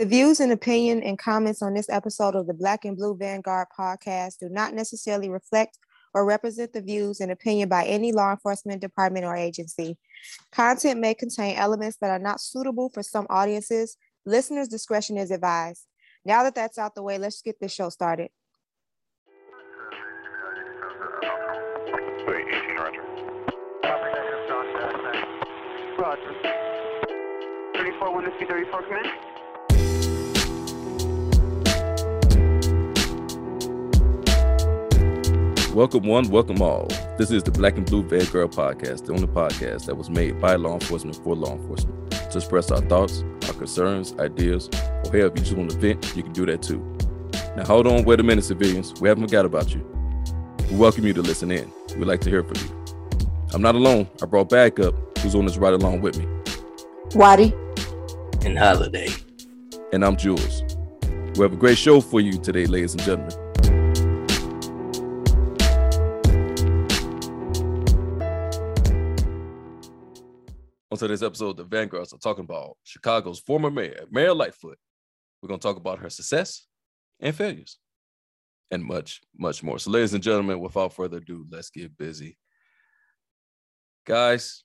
The views and opinion and comments on this episode of the Black and Blue Vanguard podcast do not necessarily reflect or represent the views and opinion by any law enforcement department or agency. Content may contain elements that are not suitable for some audiences. Listeners' discretion is advised. Now that that's out the way, let's get this show started. Wait, 18 Roger. Roger. 34, 1 to 34, come Welcome one, welcome all. This is the Black and Blue Vanguard podcast, the only podcast that was made by law enforcement for law enforcement to express our thoughts, our concerns, ideas, or hell, if you just want to vent, you can do that too. Now hold on, wait a minute, civilians. We haven't forgot about you. We welcome you to listen in. We'd like to hear from you. I'm not alone. I brought backup, who's on this ride along with me, Watty. and holiday. and I'm Jules. We have a great show for you today, ladies and gentlemen. Today's episode, the Vanguards are talking about Chicago's former mayor, Mayor Lightfoot. We're going to talk about her success and failures and much, much more. So, ladies and gentlemen, without further ado, let's get busy. Guys,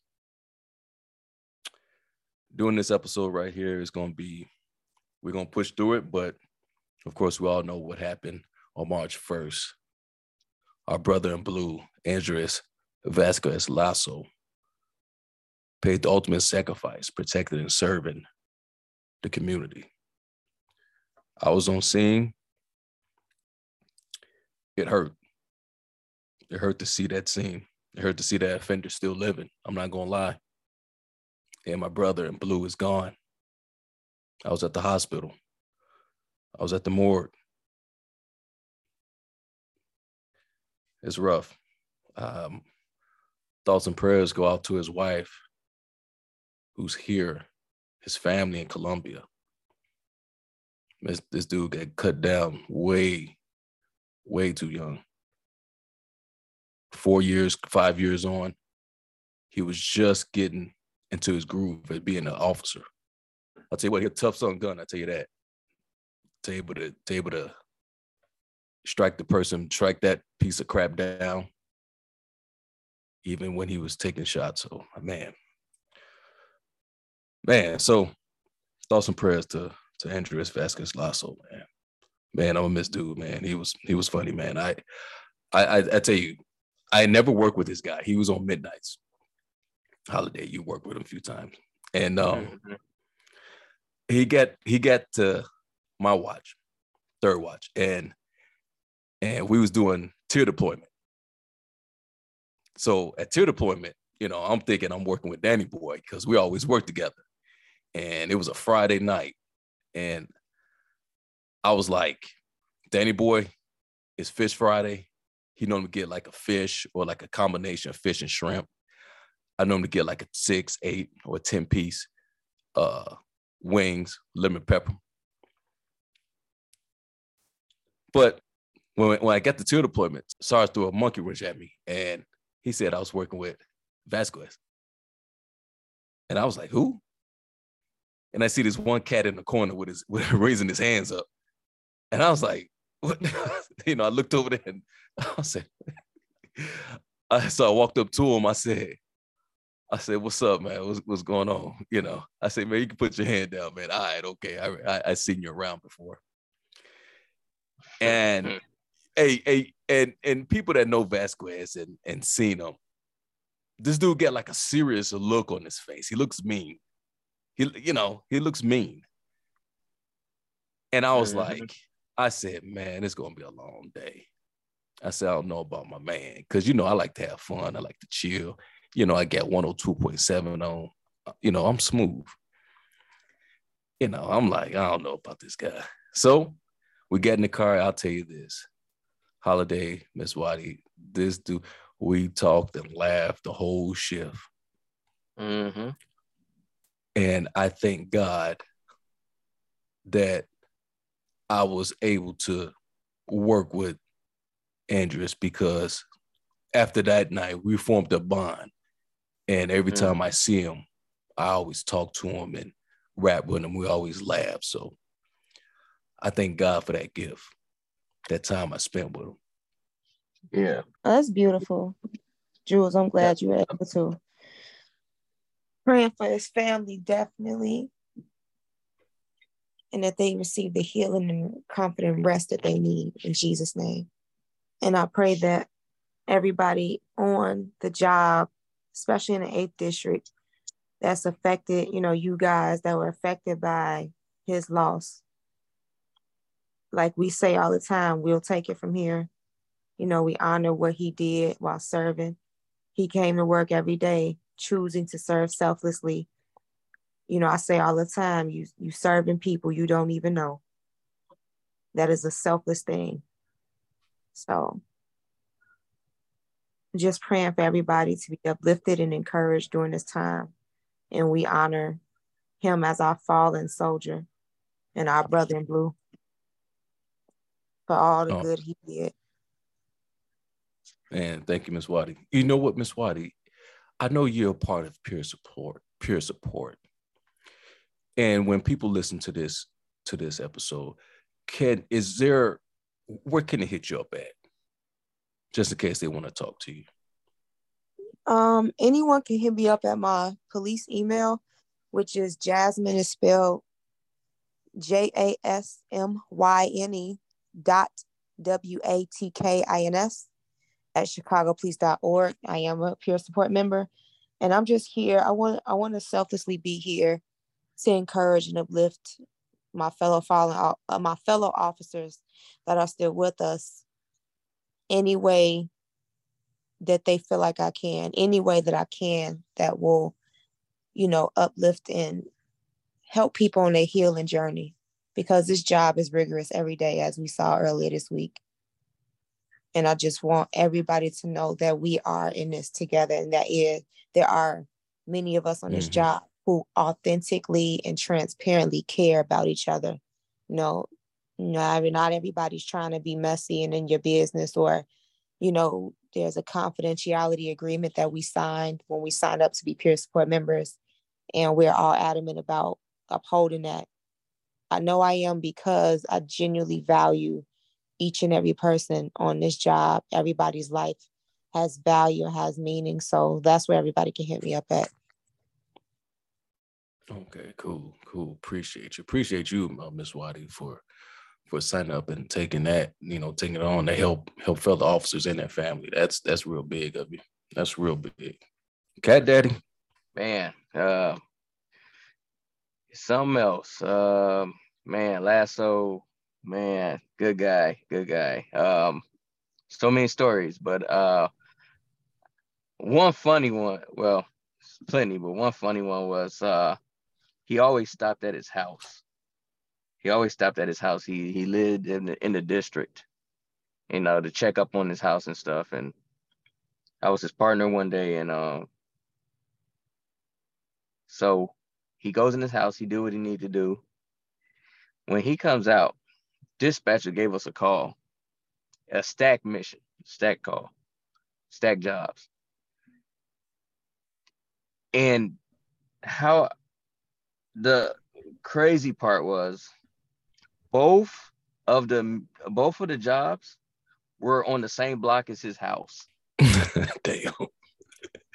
doing this episode right here is going to be, we're going to push through it, but of course, we all know what happened on March 1st. Our brother in blue, Andres Vasquez Lasso, paid the ultimate sacrifice, protecting and serving the community. I was on scene. It hurt. It hurt to see that scene. It hurt to see that offender still living. I'm not gonna lie. And my brother in blue is gone. I was at the hospital. I was at the morgue. It's rough. Um, thoughts and prayers go out to his wife, who's here, his family in Colombia. This, this dude got cut down way, way too young. Four years, five years on, he was just getting into his groove as being an officer. I'll tell you what, he's a tough son gun, I'll tell you that. To able to, to able to strike the person, strike that piece of crap down, even when he was taking shots. So man, man. So thoughts and prayers to to Andres Vasquez Lasso, man. Man, I'm a miss dude, man. He was he was funny, man. I I I, I tell you, I never worked with this guy. He was on Midnights. Holiday, you worked with him a few times, and um, he got he got to my watch, third watch, and and we was doing tier deployment. So at tier deployment, you know, I'm thinking I'm working with Danny Boy because we always work together. And it was a Friday night. And I was like, Danny Boy, it's Fish Friday. He normally get like a fish or like a combination of fish and shrimp. I normally get like a six, eight, or 10 piece uh wings, lemon pepper. But when, when I got the tour deployment, SARS threw a monkey wrench at me and he said I was working with Vasquez. And I was like, who? And I see this one cat in the corner with his with raising his hands up. And I was like, what? you know, I looked over there and I said, I, so I walked up to him. I said, I said, what's up, man? What's, what's going on? You know, I said, man, you can put your hand down, man. All right, okay. I, I, I seen you around before. And hey, hey, and and people that know Vasquez and and seen him, this dude got like a serious look on his face. He looks mean. He, you know, he looks mean. And I was Mhm. like, I said, man, it's gonna be a long day. I said, I don't know about my man, because you know I like to have fun. I like to chill. You know, I got 102.7 on. You know, I'm smooth. You know, I'm like, I don't know about this guy. So we get in the car. I'll tell you this. Holiday, Miss Waddy, this dude, we talked and laughed the whole shift. Mm-hmm. And I thank God that I was able to work with Andres because after that night, we formed a bond. And every Mhm. time I see him, I always talk to him and rap with him. We always laugh. So I thank God for that gift, that time I spent with him. Yeah. Oh, that's beautiful. Jules, I'm glad you were able to. Praying for his family, definitely. And that they receive the healing and comfort and rest that they need in Jesus' name. And I pray that everybody on the job, especially in the eighth district, that's affected, you know, you guys that were affected by his loss. Like we say all the time, we'll take it from here. You know, we honor what he did while serving. He came to work every day, choosing to serve selflessly. You know, I say all the time, you you serving people you don't even know. That is a selfless thing. So just praying for everybody to be uplifted and encouraged during this time. And we honor him as our fallen soldier and our brother in blue for all the Oh. good he did. And thank you, Miss Watty. You know what, Miss Watty? I know you're a part of peer support, peer support. And when people listen to this to this episode, can is there where can they hit you up at? Just in case they want to talk to you. Um, anyone can hit me up at my police email, which is Jasmine is spelled J A S M Y N E dot W A T K I N S at chicagopolice.org. I am a peer support member and I'm just here. I want I want to selflessly be here to encourage and uplift my fellow fallen uh, my fellow officers that are still with us any way that they feel like I can, any way that I can that will, you know, uplift and help people on their healing journey because this job is rigorous every day, as we saw earlier this week. And I just want everybody to know that we are in this together and that is there are many of us on this Mhm. job who authentically and transparently care about each other. You know, not, not everybody's trying to be messy and in your business or, you know, there's a confidentiality agreement that we signed when we signed up to be peer support members. And we're all adamant about upholding that. I know I am because I genuinely value each and every person on this job. Everybody's life has value, has meaning. So that's where everybody can hit me up at. Okay, cool, cool. Appreciate you. Appreciate you, uh, Miss Watty, for for signing up and taking that, you know, taking it on to help help fellow officers and their family. That's that's real big of you. That's real big. Cat Daddy. Man, uh, something else. Um, man, Lasso, man, good guy, good guy. Um, so many stories, but uh, one funny one. Well, plenty, but one funny one was uh, he always stopped at his house. He always stopped at his house. He he lived in the in the district, you know, to check up on his house and stuff. And I was his partner one day, and um. So he goes in his house, he do what he need to do. When he comes out, dispatcher gave us a call, a stack mission, stack call, stack jobs. And how the crazy part was both of the both of the jobs were on the same block as his house. Damn.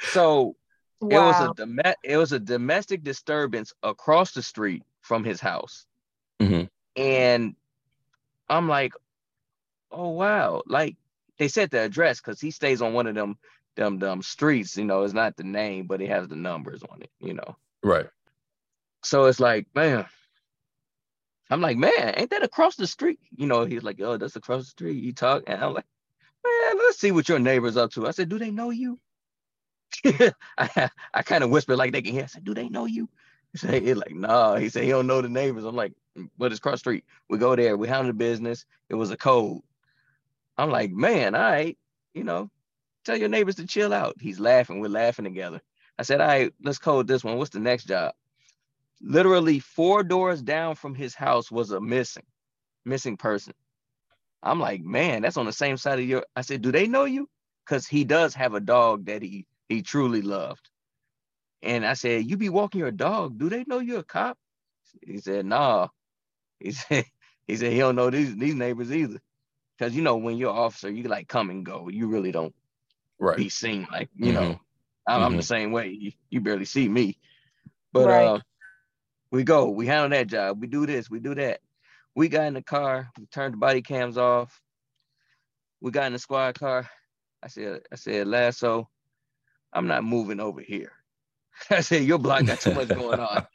So it was a dome- it was a domestic disturbance across the street from his house. Mhm. And I'm like, oh wow. Like they said the address because he stays on one of them them them streets, you know, it's not the name, but it has the numbers on it, you know. Right. So it's like, man. I'm like, man, ain't that across the street? You know, he's like, oh, that's across the street. You talk, and I'm like, man, let's see what your neighbor's up to. I said, do they know you? I, I kind of whispered like they can hear. I said, do they know you? He said, he's like, nah. He said he don't know the neighbors. I'm like, mm, but it's cross street. We go there. We handle the business. It was a code. I'm like, man, all right, you know, tell your neighbors to chill out. He's laughing. We're laughing together. I said, all right, let's code this one. What's the next job? Literally four doors down from his house was a missing, missing person. I'm like, man, that's on the same side of your. I said, do they know you? Because he does have a dog that he he truly loved. And I said, you be walking your dog. Do they know you're a cop? He said, nah. He said, he said he don't know these these neighbors either. Cause you know, when you're officer, you like come and go. You really don't Right. be seen. Like, you know, Mhm. I'm, I'm the same way. You, you barely see me. But Right. uh we go, we handle that job, we do this, we do that. We got in the car, we turned the body cams off. We got in the squad car. I said, I said, Lasso, I'm not moving over here. I said, your block got too much going on.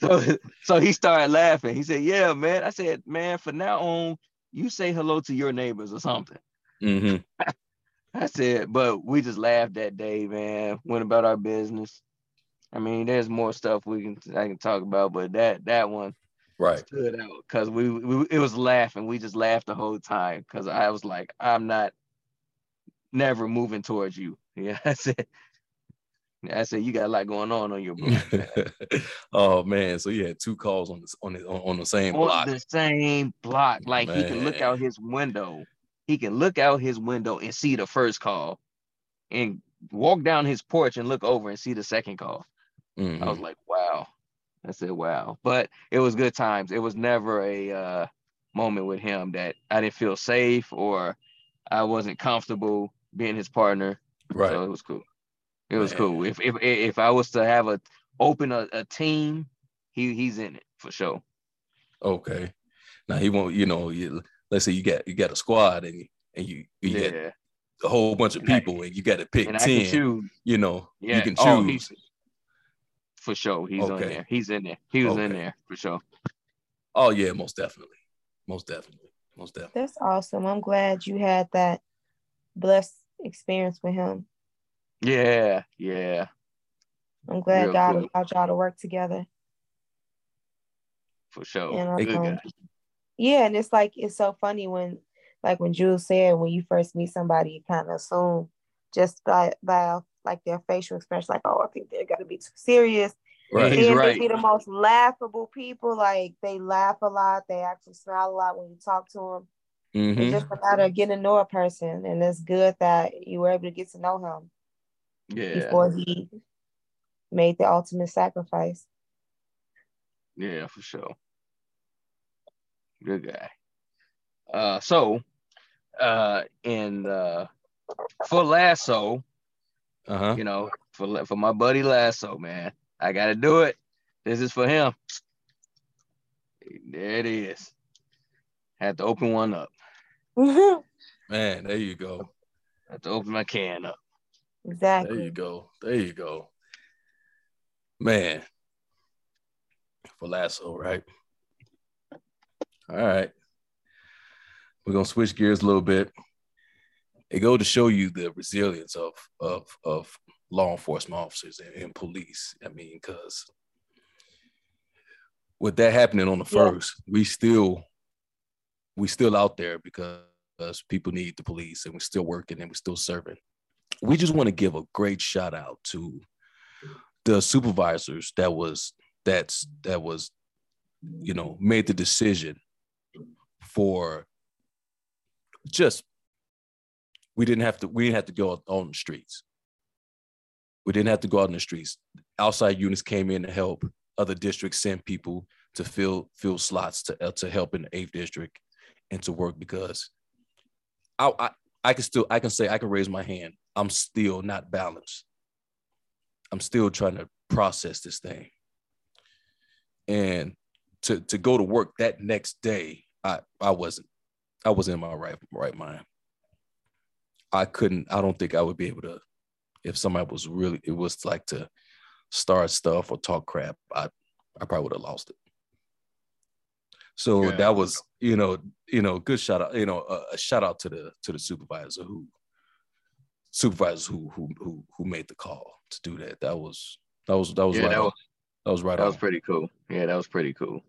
So, so he started laughing. He said, Yeah, man. I said, Man, for now on, you say hello to your neighbors or something. hmm I said, but we just laughed that day, man. Went about our business. I mean, there's more stuff we can I can talk about, but that that one Right. stood out because we, we it was laughing. We just laughed the whole time because I was like, I'm not never moving towards you. Yeah, I said, I said you got a lot going on on your block. oh man, so you had two calls on this on the on, on the same on block. the same block. Like he can look out his window. He can look out his window and see the first call and walk down his porch and look over and see the second call. Mhm. I was like, wow. I said, wow. But it was good times. It was never a uh, moment with him that I didn't feel safe or I wasn't comfortable being his partner. right. So it was cool. It was Man. cool. If if if I was to have a open a, a team, he he's in it for sure. Okay. Now he won't. You know, you, let's say you got you got a squad and you and you you Yeah. get a whole bunch of And I- people and you got to pick And I can ten. You know, Yeah. you can choose. Oh, he's for sure. He's on there. He's in there. He was in there for sure. Oh yeah, most definitely, most definitely, most definitely. That's awesome. I'm glad you had that blessed experience with him. Yeah, yeah. I'm glad Real God cool. allowed y'all to work together. For sure. And, Good um, guy. Yeah, and it's like it's so funny when, like when Jules said, when you first meet somebody, you kind of assume just by by like their facial expression, like, oh, I think they're gonna be too serious. Right. He's and right. they be the most laughable people. Like they laugh a lot, they actually smile a lot when you talk to them. Mhm. It's just a matter of getting to know a person, and it's good that you were able to get to know him Yeah. before he made the ultimate sacrifice. Yeah, for sure. Good guy. Uh so uh in uh for Lasso, Uh huh. you know, for for my buddy Lasso, man, I gotta do it. This is for him. There it is. Had to open one up. Man, there you go. Had to open my can up. Exactly. There you go. There you go. Man. For Lasso, right? All right. We're gonna switch gears a little bit. It go to show you the resilience of of of law enforcement officers and, and police. I mean, because with that happening on the Yeah. first, we still we still out there because people need the police and we're still working and we're still serving. We just want to give a great shout out to the supervisors that was that's that was you know made the decision for just we didn't have to we didn't have to go on the streets. We didn't have to go out in the streets. Outside units came in to help. Other districts send people to fill fill slots to uh, to help in the eighth district and to work because I, I I can still I can say I can raise my hand. I'm still not balanced. I'm still trying to process this thing. And to to go to work that next day I I wasn't I wasn't in my right right mind. I couldn't I don't think I would be able to if somebody was really it was like to start stuff or talk crap I I probably would have lost it so Yeah. that was you know you know good shout out you know a, a shout out to the to the supervisor who supervisors who who who who made the call to do that that was that was that was Yeah, right that was that was right that on. was pretty cool. Yeah, that was pretty cool.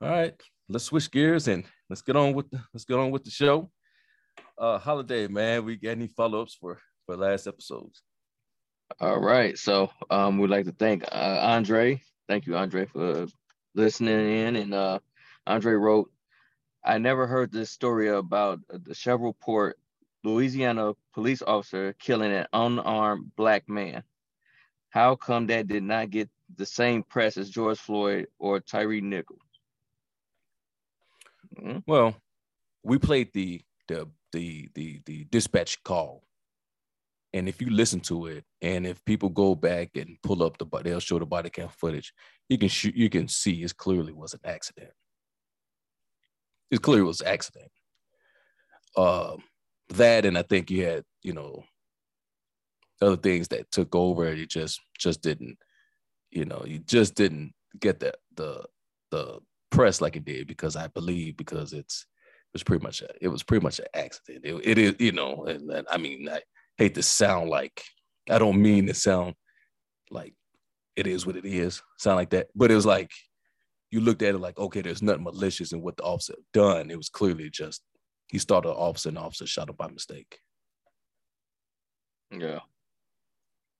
All right, let's switch gears and let's get on with the let's get on with the show. Uh holiday, man. We got any follow-ups for for last episodes? All right. So um we'd like to thank uh, Andre. Thank you, Andre, for listening in. And uh Andre wrote, I never heard this story about the Shreveport, Louisiana police officer killing an unarmed black man. How come that did not get the same press as George Floyd or Tyree Nichols? Mhm. Well, we played the the the the the dispatch call, and if you listen to it, and if people go back and pull up the, they'll show the body cam footage. You can shoot. You can see it clearly was an accident. It clearly was an accident. Um, that and I think you had you know other things that took over. And you just just didn't, you know, you just didn't get the the the press like it did because I believe because it's it was pretty much a, it was pretty much an accident. It, it is you know, and, and I mean I hate to sound like I don't mean to sound like it is what it is, sound like that, but it was like you looked at it like okay, there's nothing malicious in what the officer done. It was clearly just he started an officer and the officer shot him by mistake. Yeah,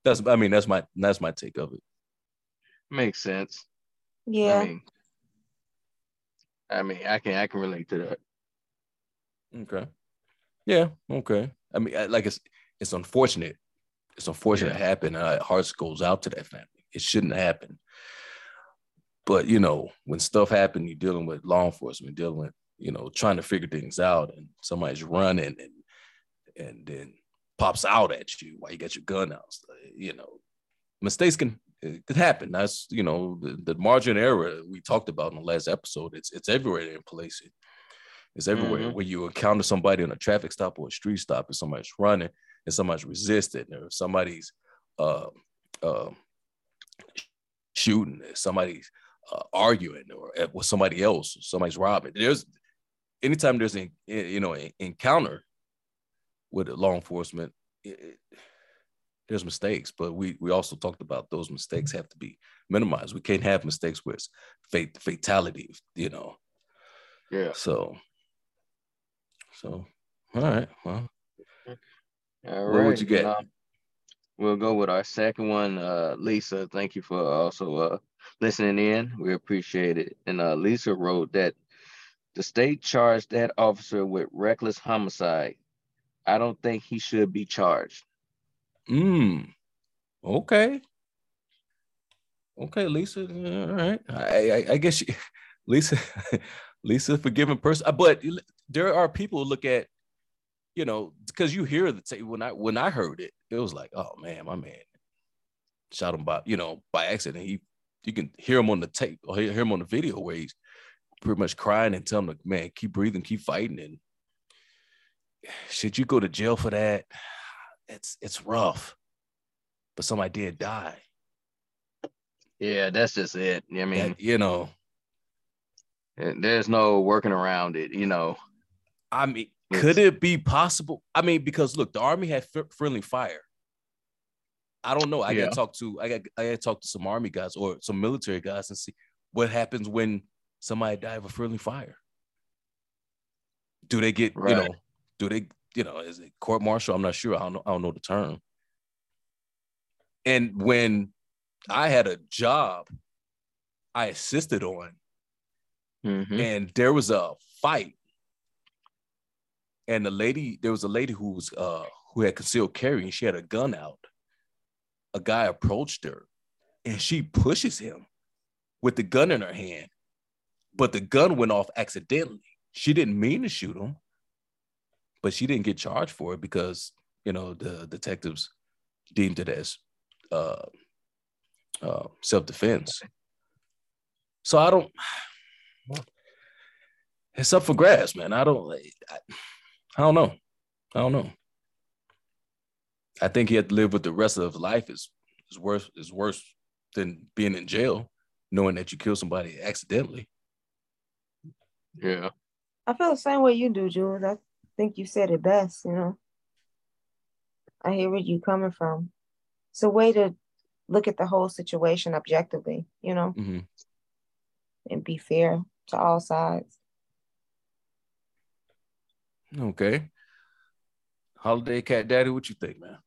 That's I mean that's my that's my take of it. makes sense. Yeah. I mean, I mean, I can I can relate to that. Okay. Yeah. Okay. I mean, I- like it's it's unfortunate. It's unfortunate Yeah. it happened. Uh, hearts goes out to that family. It shouldn't happen. But you know, when stuff happen, you're dealing with law enforcement, dealing with you know trying to figure things out, and somebody's running and and then pops out at you while you got your gun out. So, you know, mistakes can it could happen. That's you know the, the margin error we talked about in the last episode. It's it's everywhere in policing. It's everywhere. Mhm. When you encounter somebody on a traffic stop or a street stop, and somebody's running, and somebody's resisting, or somebody's uh, uh, shooting, or somebody's uh, arguing, or with somebody else, somebody's robbing. There's anytime there's an you know an encounter with law enforcement, it, it- there's mistakes, but we we also talked about those mistakes have to be minimized. We can't have mistakes where it's fate fatality, you know. Yeah. So, so all right. Well, All What would you get? um, we'll go with our second one. Uh, Lisa, thank you for also uh, listening in. We appreciate it. And uh, Lisa wrote that the state charged that officer with reckless homicide. I don't think he should be charged. mm, okay. Okay, Lisa. All right. I I, I guess she, Lisa, Lisa, forgiving person. Uh, But there are people who look at, you know, because you hear the tape. When I when I heard it, it was like, oh man, my man shot him by you know by accident. He you can hear him on the tape or hear him on the video where he's pretty much crying and telling him, man, keep breathing, keep fighting. And should you go to jail for that? It's it's rough. But somebody did die. Yeah, that's just it. I mean, And, you know, there's no working around it. You know, I mean. Could it be possible? I mean, because look, the army had fr- friendly fire. I don't know. I Yeah. gotta talk to I got I gotta talk to some army guys or some military guys and see what happens when somebody die of a friendly fire. Do they get you know? Do they you know? Is it court martial? I'm not sure. I don't know. I don't know the term. And when I had a job, I assisted on Mhm. and there was a fight and the lady there was a lady who was uh who had concealed carry and she had a gun out. A guy approached her and she pushes him with the gun in her hand but the gun went off accidentally. She didn't mean to shoot him but she didn't get charged for it because you know the detectives deemed it as uh, uh self-defense. So i don't it's up for grabs, man. I don't, I, I don't know. I don't know. I think he had to live with the rest of his life is is worse is worse than being in jail, knowing that you killed somebody accidentally. Yeah. I feel the same way you do, Jules. I think you said it best, you know. I hear where you're coming from. It's a way to look at the whole situation objectively, you know, hmm and be fair to all sides. Okay. Holiday Cat Daddy, what you think, man?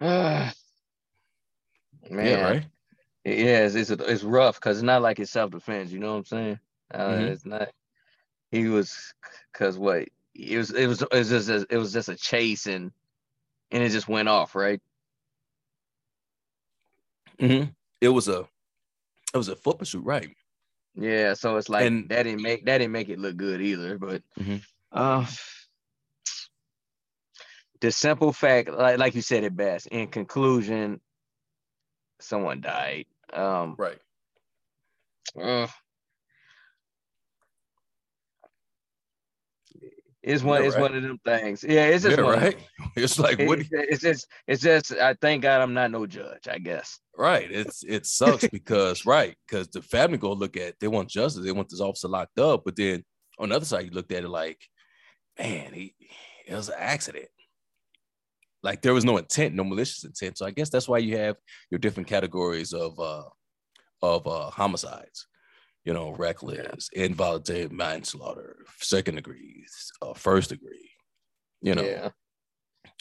Ah, man, Yeah, right. Yeah, it's it's, it's rough because it's not like it's self defense. You know what I'm saying? Uh, Mhm. It's not. He was because what it was it was it was just a, it was just a chase and and it just went off right. Mhm. It was a it was a foot pursuit, right? Yeah, so it's like And- that didn't make that didn't make it look good either. But Mhm. uh, the simple fact, like like you said it best. In conclusion, someone died. Um, Right. uh, it's one it's right. one of them things. Yeah, it's just one right. It's like what It's, it's just it's just I thank God I'm not no judge. I guess. Right. It's it sucks because right because the family go look at they want justice. They want this officer locked up, but then on the other side you looked at it like, man, he it was an accident. Like there was no intent, no malicious intent. So I guess that's why you have your different categories of uh of uh homicides. You know, reckless, involuntary manslaughter, second degree, uh, first degree. You know, Yeah.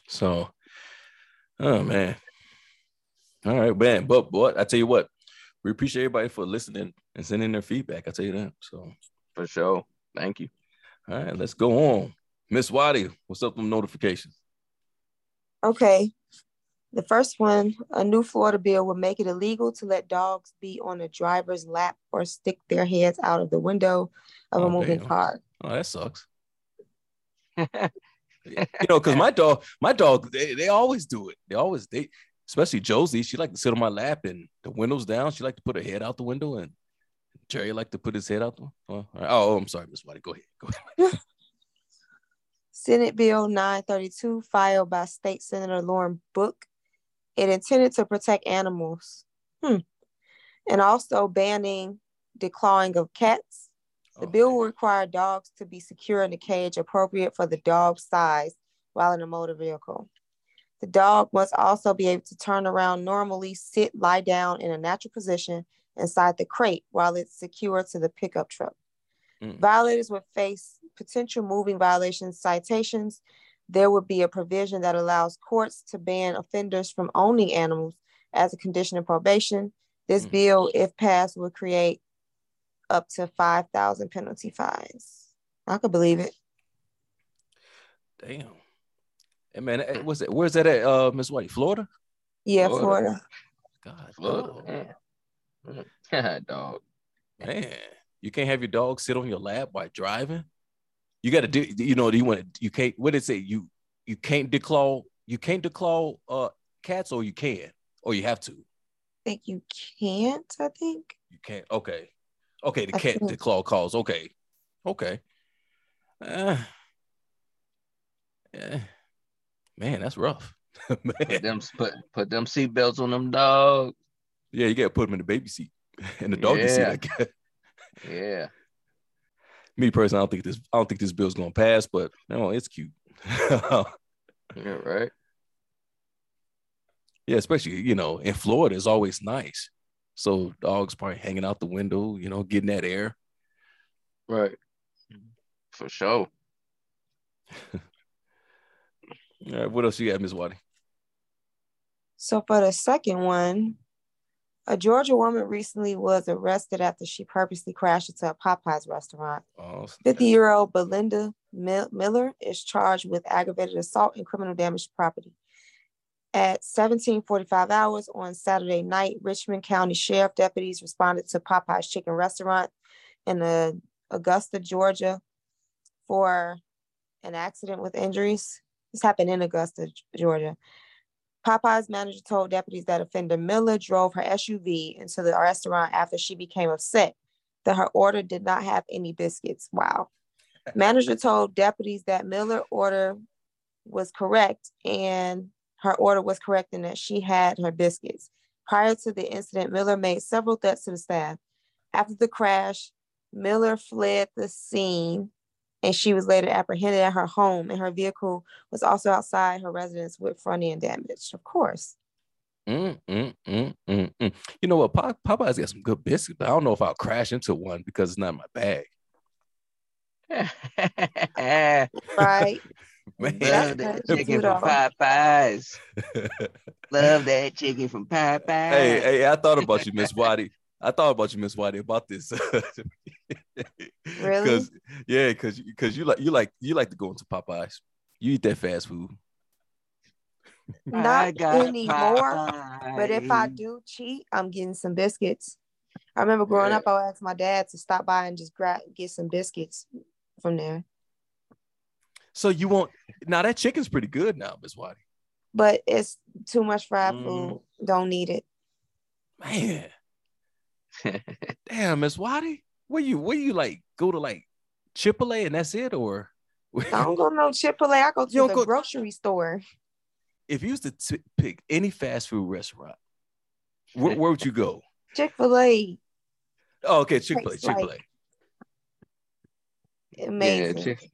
so, oh man. All right, man. But what I tell you what, we appreciate everybody for listening and sending their feedback. I tell you that. So, For sure. Thank you. all right, let's go on. Miss Watty, what's up with notifications? Okay. The first one, a new Florida bill will make it illegal to let dogs be on a driver's lap or stick their heads out of the window of Oh, a moving damn. car. Oh, that sucks. you know, because my dog, my dog, they, they always do it. They always they, especially Josie. She like to sit on my lap and the windows down. She like to put her head out the window, and Jerry like to put his head out the. Oh, oh I'm sorry, Miss Watty. Go ahead. Go ahead. Senate Bill 932, filed by State Senator Lauren Book. It intended to protect animals hmm. and also banning declawing of cats. The Oh, bill will require dogs to be secure in a cage appropriate for the dog's size while in a motor vehicle. The dog must also be able to turn around normally, sit, lie down in a natural position inside the crate while it's secured to the pickup truck. Mm. Violators would face potential moving violations citations. There would be a provision that allows courts to ban offenders from owning animals as a condition of probation. This Mm. bill, if passed, would create up to 5,000 penalty fines. I could believe it. Damn. Hey man, what's that? Where's that at? Uh, Miss White, Florida? Yeah, Florida. Florida. God, Florida, dog. Dog. man, you can't have your dog sit on your lap while driving. You got to do. You know, do you want to? You can't. What did it say? You you can't declaw. You can't declaw uh cats, or you can, or you have to. I think you can't, I think. You can't. Okay, okay. The I cat the claw calls. Okay, okay. Uh, yeah. Man, that's rough. Put them put put them seatbelts on them dogs. Yeah, you got to put them in the baby seat, in the doggy seat. Yeah. I guess. Yeah. Me personally, I don't think this I don't think this bill's gonna pass, but no, it's cute. Yeah, right. yeah, especially you know in Florida, it's always nice. So dogs probably hanging out the window, you know, getting that air. Right. For sure. All right, what else you got, Miss Watty? So for the second one, a Georgia woman recently was arrested after she purposely crashed into a Popeyes restaurant. Oh, 50 year old Belinda Mil- Miller is charged with aggravated assault and criminal damage to property. At 1745 hours on Saturday night, Richmond County Sheriff deputies responded to Popeye's Chicken Restaurant in uh, Augusta, Georgia for an accident with injuries. This happened in Augusta, Georgia. Popeye's manager told deputies that offender Miller drove her SUV into the restaurant after she became upset that her order did not have any biscuits. Wow. Manager told deputies that Miller order was correct and her order was correct and that she had her biscuits. Prior to the incident, Miller made several threats to the staff. After the crash, Miller fled the scene and she was later apprehended at her home and her vehicle was also outside her residence with front end damage. Of course. Mm, mm, mm, mm, mm. You know what? Pop- Popeye's got some good biscuits, but I don't know if I'll crash into one because it's not in my bag. Right. Man, Love that chicken too, from. Popeyes. Love that chicken from Popeyes. hey, hey, I thought about you, Miss Watty. I thought about you, Miss Whitey, about this. Really? Because yeah, because because you like you like you like to go into Popeyes. You eat that fast food. Not got anymore. But if I do cheat, I'm getting some biscuits. I remember growing Yeah. up, I would ask my dad to stop by and just grab get some biscuits from there. So you want now that chicken's pretty good now, Miss Whitey. But it's too much fried Mm. food. Don't need it. Man, damn, Miss Whitey. Where you where you like go to like Chipotle and that's it, or I don't go to no Chick-fil-A. I go to You the go- grocery store. if you used to t- pick any fast food restaurant, where, where would you go? Chick-fil-A, Oh, okay, Chick Fil A, Chick Fil A. amazing. Yeah, chick-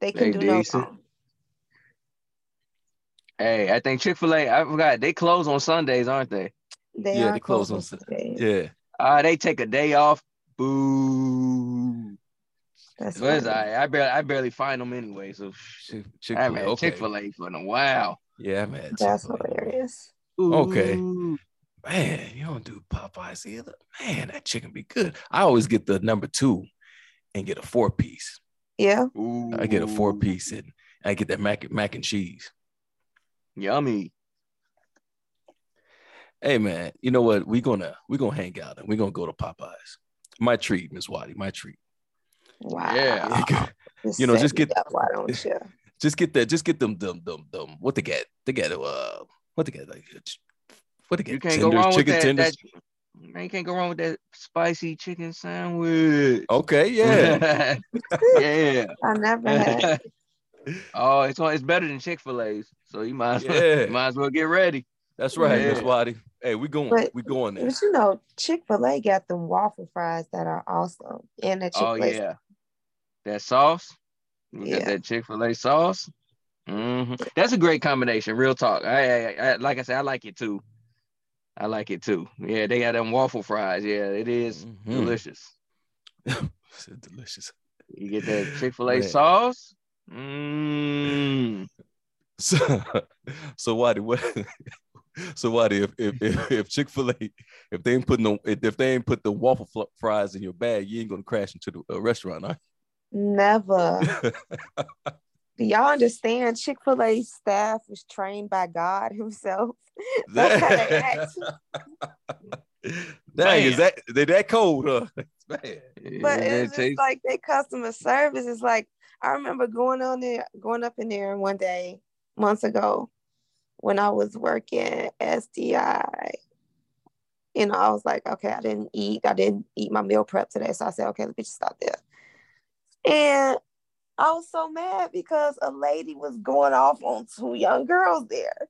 they can they do no wrong. hey, I think Chick Fil A. I forgot they close on Sundays, aren't they? They Yeah, are they close on on Sunday. Yeah, Uh, they take a day off. Boo. That's Well, it's funny. I barely, I barely find them anyway. So Chick Chick I Fil A. haven't had Okay, Chick Fil A for a while. yeah, man. That's Chick-fil-A. hilarious. Okay. Man, you don't do Popeyes either. Man, that chicken be good. I always get the number two and get a four piece. Yeah. I get a four piece and I get that mac mac and cheese. Yummy. Hey man, you know what? We're gonna we're gonna hang out and we're gonna go to Popeyes. My treat, Miss Watty, my treat. Wow. Yeah. You know, just get- up, why don't you? just get that, just get them, them, them, them. What they get? They get uh, what they get? Like, what they get? You can't tenders, go wrong with chicken that, tenders. that. Man, you can't go wrong with that spicy chicken sandwich. Okay, yeah. yeah. I never had. oh, it's on, it's better than Chick Fil A's, so you might as well, Yeah. you might as well get ready. That's right, Miss Yeah. Watty. Hey, we going, But- we going there. But you know, Chick Fil A got them waffle fries that are awesome, and the Chick Oh Fil A. Oh yeah, that sauce. You Yeah. got that Chick Fil A sauce. hmm That's a great combination. Real talk. I, I, I like I said, I like it too. I like it too. Yeah, they got them waffle fries. Yeah, it is Mhm. delicious. It's delicious. You get that Chick Fil A sauce. Mm. So, so Watty, what? So what if if if, if Chick Fil A, if they ain't putting no, if if they ain't put the waffle fl- fries in your bag, you ain't gonna crash into the uh, restaurant, are Never. Do y'all understand? Chick Fil A staff was trained by God Himself. That's how they act. Dang, is that they that cold, huh? Man. But Yeah, it's just like their customer service is like I remember going on there, going up in there one day months ago when I was working SDI. You know, I was like, okay, I didn't eat, I didn't eat my meal prep today. So I said, okay, let me just stop there. And I was so mad because a lady was going off on two young girls there.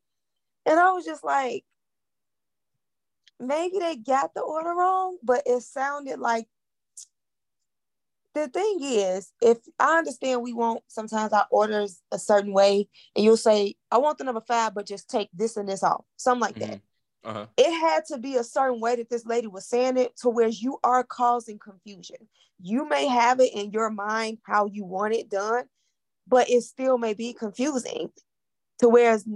And I was just like, maybe they got the order wrong, but it sounded like the thing is, if I understand we want sometimes our orders a certain way, and you'll say, I want the number five, but just take this and this off, something like that. Uh-huh. It had to be a certain way that this lady was saying it to where you are causing confusion. You may have it in your mind how you want it done, but it still may be confusing to whereas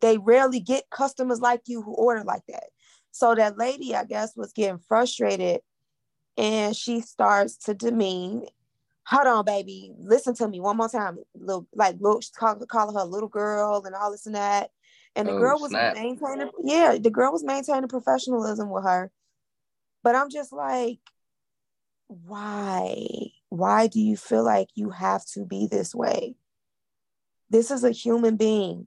they rarely get customers like you who order like that. So that lady, I guess, was getting frustrated and she starts to demean. Hold on, baby. Listen to me one more time. Little like little she's call, calling her a little girl and all this and that. And the Oh, girl was snap. maintaining, yeah, the girl was maintaining professionalism with her. But I'm just like, why? Why do you feel like you have to be this way? This is a human being.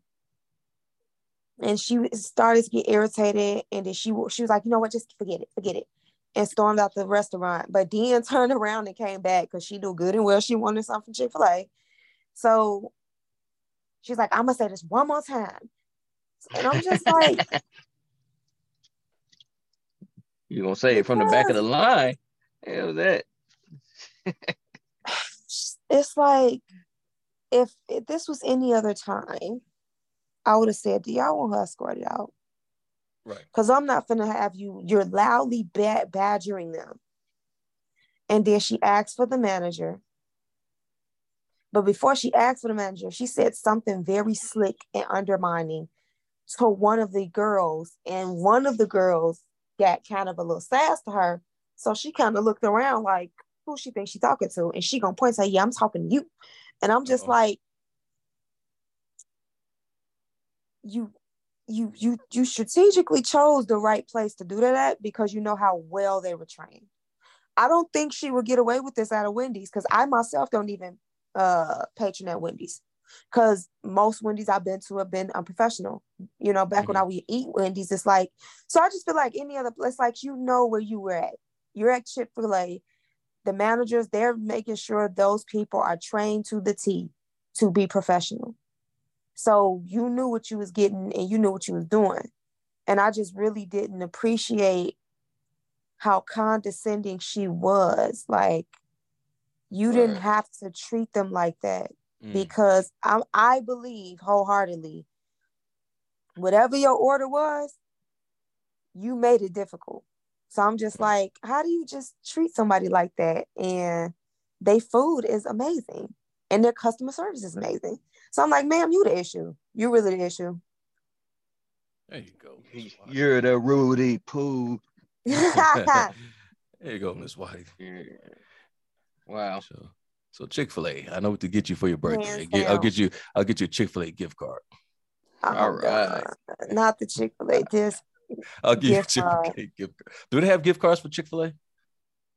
And she started to get irritated, and then she she was like, you know what, just forget it, forget it, and stormed out the restaurant. But then turned around and came back because she knew good and well she wanted something from Chick Fil A. So she's like, I'm gonna say this one more time, and I'm just like, You gonna say it from the back of the line? Hell that. it's like if, if this was any other time, I would have said, "Do y'all want her escorted out?" Right. Because I'm not gonna have you. You're loudly bad badgering them, and then she asked for the manager. But before she asked for the manager, she said something very slick and undermining to one of the girls, and one of the girls got kind of a little sass to her. So she kind of looked around like, who she thinks she talking to? And she gonna point to her, yeah, I'm talking to you. And I'm just Uh-oh. like, you you you you strategically chose the right place to do that at because you know how well they were trained. I don't think she would get away with this out of Wendy's because I myself don't even uh patron at Wendy's because most Wendy's I've been to have been unprofessional. You know, back when I would eat Wendy's, it's like so I just feel like any other place, like you know where you were at. You're at Chick Fil A. The managers they're making sure those people are trained to the T to be professional. So you knew what you was getting and you knew what you was doing. And I just really didn't appreciate how condescending she was. Like you didn't have to treat them like that Mm. because I I believe wholeheartedly whatever your order was, you made it difficult. So I'm just like, how do you just treat somebody like that? And they food is amazing and their customer service is amazing. So I'm like, ma'am, you the issue. You're really the issue. There you go. Miss You're the Rudy Poo. there you go, Miss Watty. Yeah. Wow. So, so Chick Fil A. I know what to get you for your birthday. Hands I get- I'll down. get you. I'll get you a Chick Fil A gift card. Oh, All right. God. Not the Chick fil A. This. I'll give Gift you a Chick Fil A gift card. Do they have gift cards for Chick Fil A?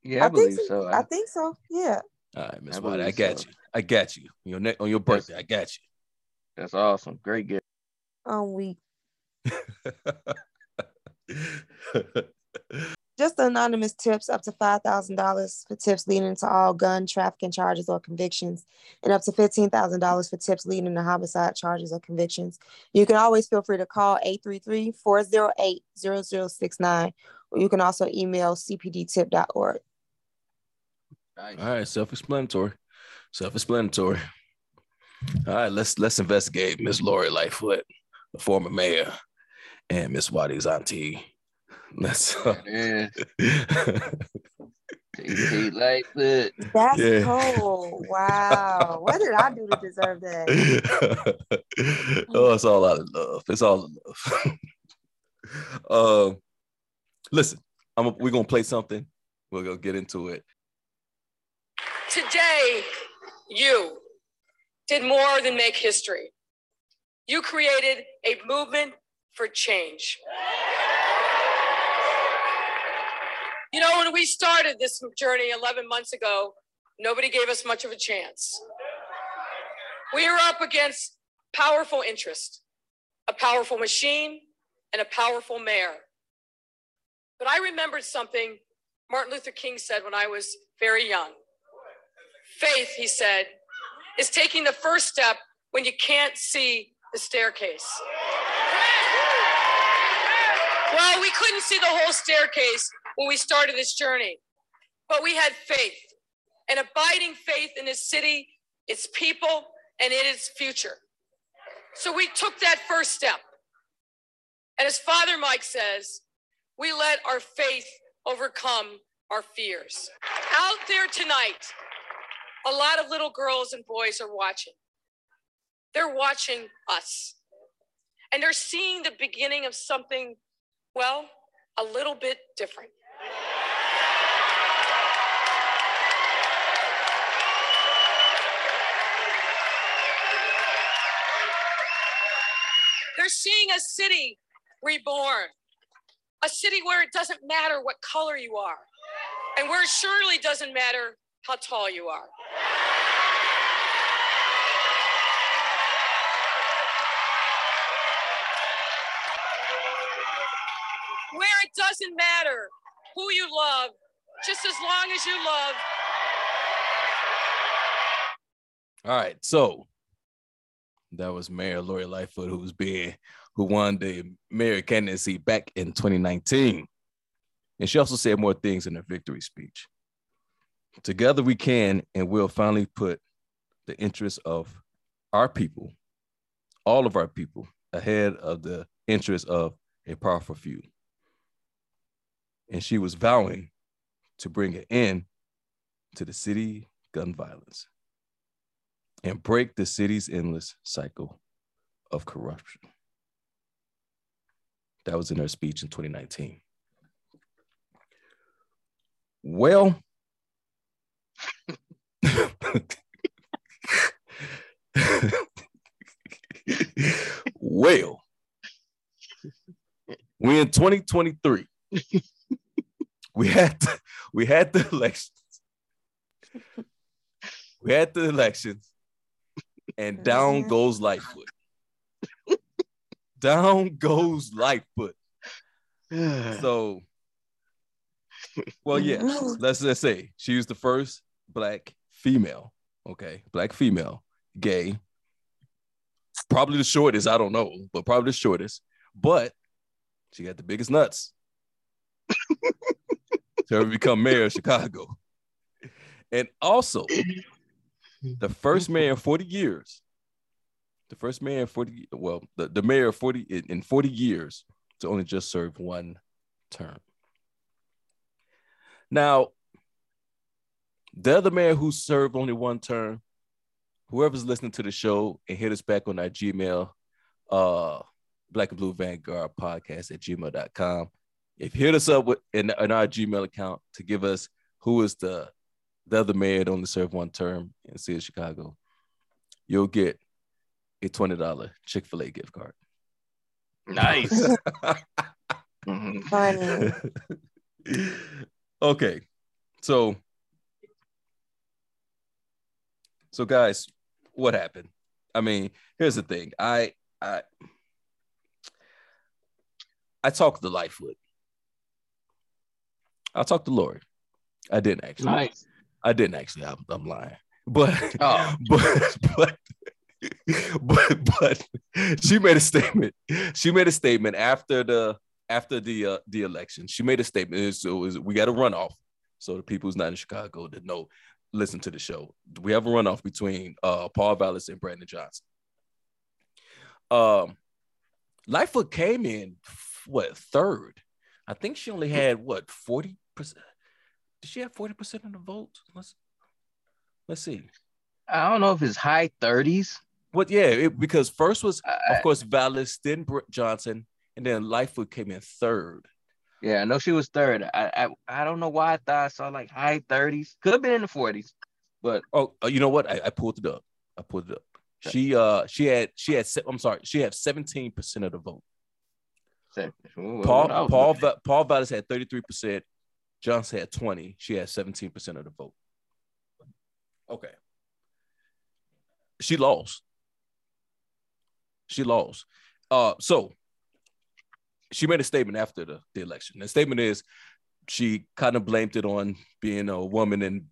Yeah, I, think believe so. so. I I, think so. Yeah. All right, Miss I Watty. I got so. you. I got you. Your ne- on your birthday. I got you. that's awesome. Great gift. On we you. just anonymous tips up to $5,000 for tips leading to all gun trafficking charges or convictions, and up to $15,000 for tips leading to homicide charges or convictions. You can always feel free to call 833 408 0069, or you can also email cpdtip.org. Nice. All right, self-explanatory. Self-explanatory. All right, let's let's investigate Miss Lori Lightfoot, the former mayor, and Miss Watty's auntie. Let's. uh, Lightfoot. That's Yeah. cold. Wow. What did I do to deserve that? oh, it's all out of love. It's all in love. um, listen, I'm we're gonna play something. We're gonna get into it. Today, you did more than make history. You created a movement for change. You know, when we started this journey 11 months ago, nobody gave us much of a chance. We were up against powerful interest, a powerful machine, and a powerful mayor. But I remembered something Martin Luther King said when I was very young. Faith, he said, is taking the first step when you can't see the staircase. Well, we couldn't see the whole staircase when we started this journey, but we had faith, an abiding faith in this city, its people, and in its future. So we took that first step. And as Father Mike says, we let our faith overcome our fears. Out there tonight, a lot of little girls and boys are watching. They're watching us. And they're seeing the beginning of something, well, a little bit different. They're seeing a city reborn, a city where it doesn't matter what color you are, and where it surely doesn't matter how tall you are. Where it doesn't matter who you love, just as long as you love All right, so that was Mayor Lori Lightfoot, who was being who won the mayor candidacy back in 2019. And she also said more things in her victory speech. Together we can and will finally put the interests of our people, all of our people, ahead of the interests of a powerful few. And she was vowing to bring an end to the city gun violence and break the city's endless cycle of corruption. That was in her speech in 2019. Well, well, we in 2023. We had the, we had the elections. We had the elections, and down goes Lightfoot. down goes Lightfoot. So, well, yes, Mhm. let's just say she was the first black female. Okay, black female, gay. Probably the shortest. I don't know, but probably the shortest. But she got the biggest nuts to ever become mayor of Chicago, and also the first mayor in forty years. The first mayor in forty. Well, the, the mayor of forty in, in forty years to only just serve one term. Now, the other mayor who served only one term, whoever's listening to the show and hit us back on our Gmail, uh, Black and Blue Vanguard podcast at gmail.com. If you hit us up with in, in our Gmail account to give us who is the the other mayor that only served one term in the city of Chicago, you'll get a $20 Chick-fil-A gift card. nice. Mhm. Funny. okay. So so guys, what happened? I mean, here's the thing. I I I talked to Lightfoot. I talked to Lori. I didn't actually. Nice. I didn't actually. I'm, I'm lying. But Oh. but but but but she made a statement. She made a statement after the after the uh, the election. She made a statement. So was, we got a runoff. So the people who's not in Chicago that know, listen to the show. We have a runoff between uh, Paul Vallas and Brandon Johnson. Um, Lightfoot came in what third? I think she only had what forty percent. Did she have forty percent of the vote? Let's let's see. I don't know if it's high 30s. What? Yeah, it, because first was I- of course Vallas, then Br- Johnson, and then Lightfoot came in third. Yeah, I know she was third. I, I I don't know why I thought I saw like high 30s. Could have been in the 40s, but Oh, uh, you know what? I, I pulled it up. I pulled it up. She uh she had she had I'm sorry she had 17 percent of the vote. ooh, Paul what I was Paul Va- Paul Vallas had 33 percent. Johnson had 20. She had 17 percent of the vote. Okay. She lost. She lost. Uh, so she made a statement after the, the election. The statement is she kind of blamed it on being a woman and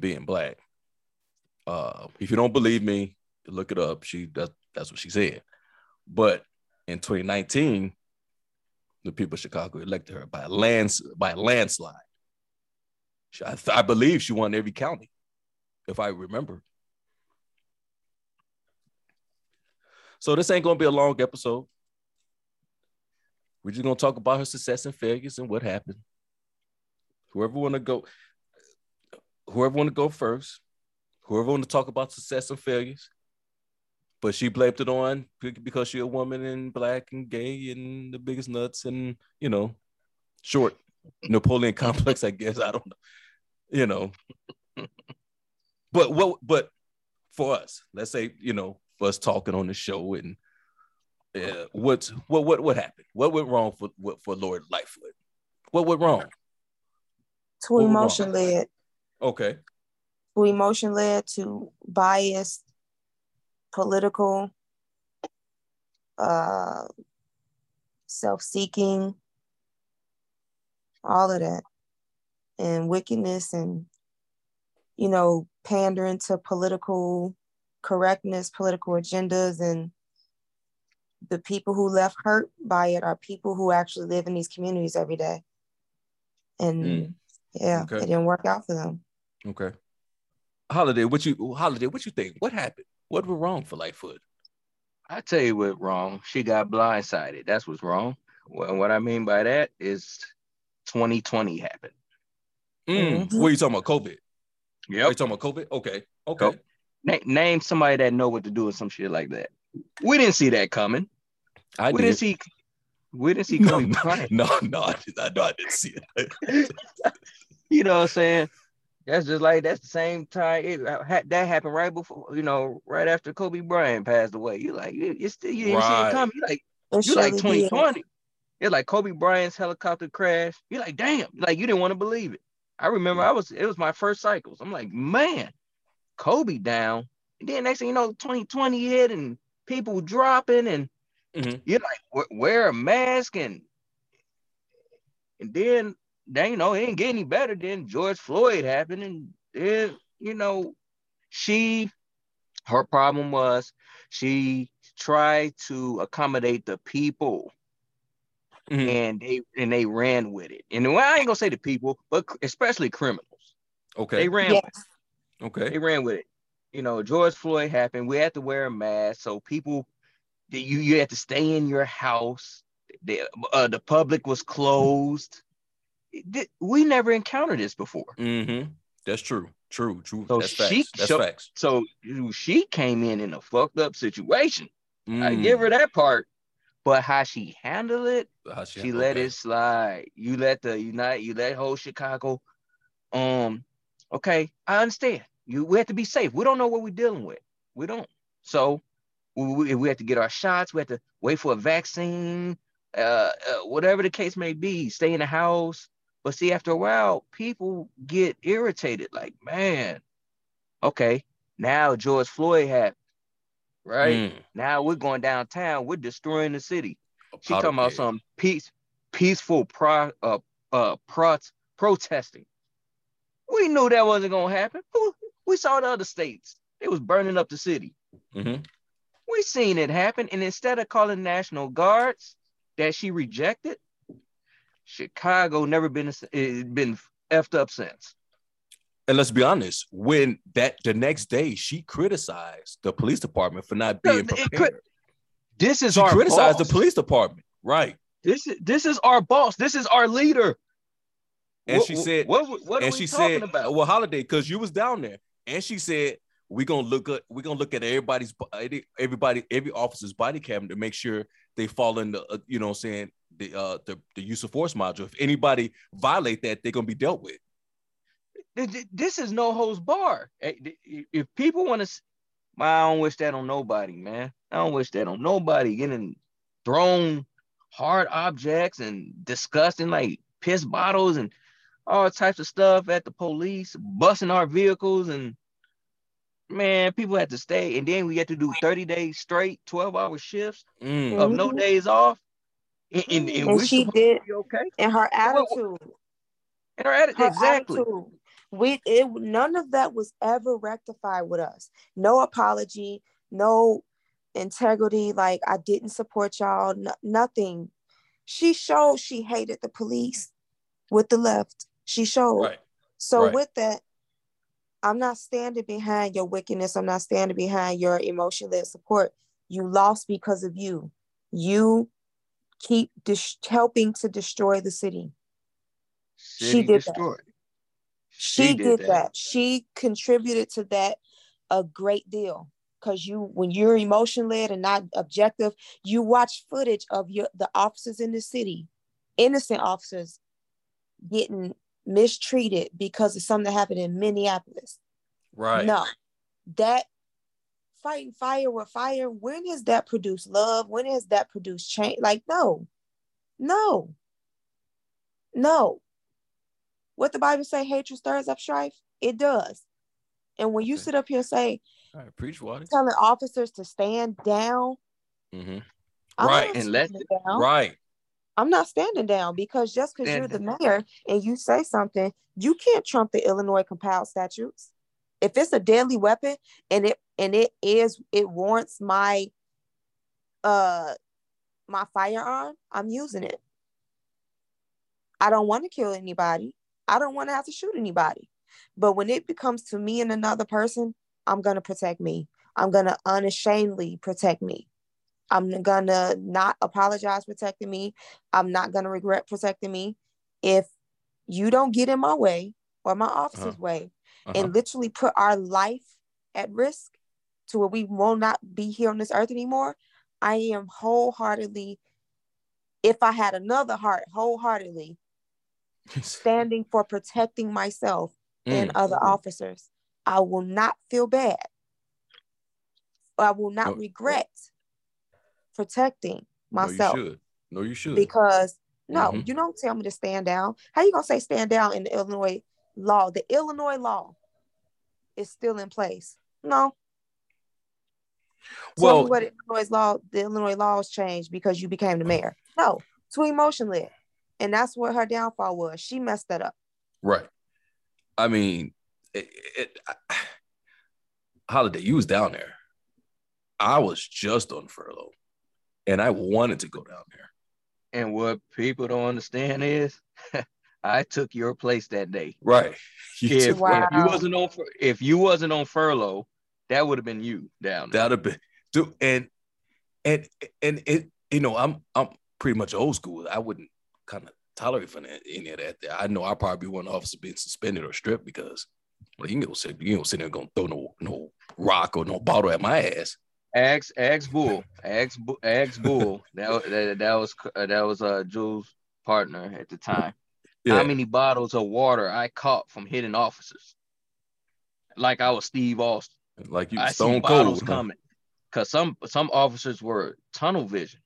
being black. Uh, if you don't believe me, look it up. She that, that's what she said. But in 2019, the people of Chicago elected her by a lands by a landslide. She- I, I believe she won every county, if I remember. So this ain't gonna be a long episode. We're just gonna talk about her success and failures and what happened. Whoever wanna go, whoever wanna go first, whoever wanna talk about success and failures. But she blamed it on because she a woman and black and gay and the biggest nuts and you know, short Napoleon complex, I guess. I don't know. You know. But what but for us, let's say, you know, for us talking on the show and uh, what's what what what happened? What went wrong for what for Lori Lightfoot? What went wrong? Too emotion led. Okay. Too emotion led to biased, political, uh, self seeking, all of that, and wickedness, and you know, pandering to political correctness, political agendas, and the people who left hurt by it are people who actually live in these communities every day. And Mm. yeah, Okay. it didn't work out for them. Okay. Holiday, what you holiday, what you think? What happened? What went wrong for Lightfoot? I tell you what wrong. She got blindsided. That's what's wrong. Well, what I mean by that is 2020 happened. Mm, Mhm. What are you talking about? COVID? Yeah. you Yep. talking about COVID? Okay. Okay. Yep. Na- name somebody that know what to do with some shit like that. We didn't see that coming. I we did. didn't see. We didn't see no, Kobe no, no, no, I, did, I, no, I didn't see it. You know what I'm saying? That's just like that's the same time it that happened right before, you know, right after Kobe Bryant passed away. You like you, you still you didn't see it coming. You like It you like 2020. It's like Kobe Bryant's helicopter crash. You're like, damn, like you didn't want to believe it. I remember I was it was my first cycles. I'm like, man, Kobe down. And then next thing you know, 2020 hit and people dropping and Mhm. you're like, wear a mask and and then then you know it didn't get any better. than George Floyd happened and then you know she her problem was she tried to accommodate the people Mhm. and they and they ran with it. And well, I ain't gonna say the people, but especially criminals. Okay. They ran with Yes. it. Okay. They ran with it. You know, George Floyd happened. We had to wear a mask, so people, you you had to stay in your house. The uh, the public was closed. We never encountered this before. Mm-hmm. That's true. True. True. So That's she facts. That's show- facts. So she came in in a fucked up situation. I Mm. give her that part, but how she handled it, How she let okay. it slide. You let the unite, you let whole Chicago. Um, okay, I understand. You we have to be safe. We don't know what we're dealing with. We don't. So we, we, we have to get our shots. We have to wait for a vaccine. Uh, uh, whatever the case may be, stay in the house. But see, after a while, people get irritated. Like, man, okay, now George Floyd happened, right? Mm. Now we're going downtown. We're destroying the city. She talking about some peace, peaceful pro, uh, uh, pro, protesting. We knew that wasn't gonna happen. We saw the other states. They was burning up the city. Mhm. We seen it happen, and instead of calling National Guards that she rejected, Chicago never been eh, been effed up since. And let's be honest, when that the next day she criticized the police department for not being prepared. This is She our criticized boss. the police department, right? This is this is our boss. This is our leader. And What- she what- said, what, what, are and we she talking said, about? "Well, holiday, because you was down there." And she said, "We're gonna look at we're gonna look at everybody's bo- everybody every officer's body cam to make sure they fall in the uh, you know I'm saying the uh the, the use of force module. If anybody violate that, they're gonna be dealt with." Th- th- This is no holds bar. Eh, If people want to, I don't wish that on nobody, man. I don't wish that on nobody getting thrown hard objects and disgusting like piss bottles and all types of stuff at the police, busting our vehicles and man, people had to stay. And then we had to do 30 days straight, 12 hour shifts Mm. of no Mhm. days off. And, and, and And she did, be okay. and her attitude, And our atti- her exactly. attitude. We it none of that was ever rectified with us. No apology, no integrity. Like I didn't support y'all. no- nothing. She showed she hated the police with the left. She showed. Right. So Right. with that, I'm not standing behind your wickedness. I'm not standing behind your emotionless support. You lost because of you. You keep dis- helping to destroy the city. She City did that. destroyed. She, did, that. She contributed to that a great deal. Cause you, when you're emotion led and not objective, you watch footage of your the officers in the city, innocent officers, getting mistreated because of something that happened in Minneapolis. Right. No, that fighting fire with fire. When has that produced love? When has that produced change? Like, no, no, no. What the Bible say, hatred stirs up strife. It does. And when you Okay. sit up here and say, All right. Preach, Watty. telling officers to stand down, mm-hmm. Right, and let- down. Right. I'm not standing down because just because you're the mayor and you say something, you can't trump the Illinois compiled statutes. If it's a deadly weapon and it and it is it warrants my uh my firearm, I'm using it. I don't want to kill anybody. I don't want to have to shoot anybody. But when it becomes to me and another person, I'm gonna protect me. I'm gonna unashamedly protect me. I'm gonna not apologize protecting me. I'm not gonna regret protecting me. If you don't get in my way or my officer's way Uh-huh. and literally put our life at risk to where we will not be here on this earth anymore, I am wholeheartedly, if I had another heart, wholeheartedly standing for protecting myself and Mm. other officers. I will not feel bad. I will not No. regret protecting No, you myself. should. No, you should. because no, Mhm. you don't tell me to stand down. How you gonna say stand down in the Illinois law? The Illinois law is still in place. No. Tell well, me what Illinois law, the Illinois laws changed because you became the mayor. No, too emotion led. And that's what her downfall was. She messed that up. right. I mean, it, it, I, Holiday, you was down there. I was just on furlough, and I wanted to go down there. And what people don't understand is, I took your place that day. Right. You If, Wow. if you wasn't on if you wasn't on furlough, that would have been you down there. That'd have been, dude, and and and it, you know, I'm I'm pretty much old school. I wouldn't kind of tolerate for any of that. I know I'd probably be one officer being suspended or stripped because well, you gonna sit, you gonna sit there gonna throw no no rock or no bottle at my ass. Ax Ax Bull, Ax Bu- Ax Bull. That that, that was uh, that was uh Jules' partner at the time. Yeah, How many bottles of water I caught from hitting officers? Like I was Steve Austin. Like you I see stone bottles cold. huh? coming. Cause some some officers were tunnel vision,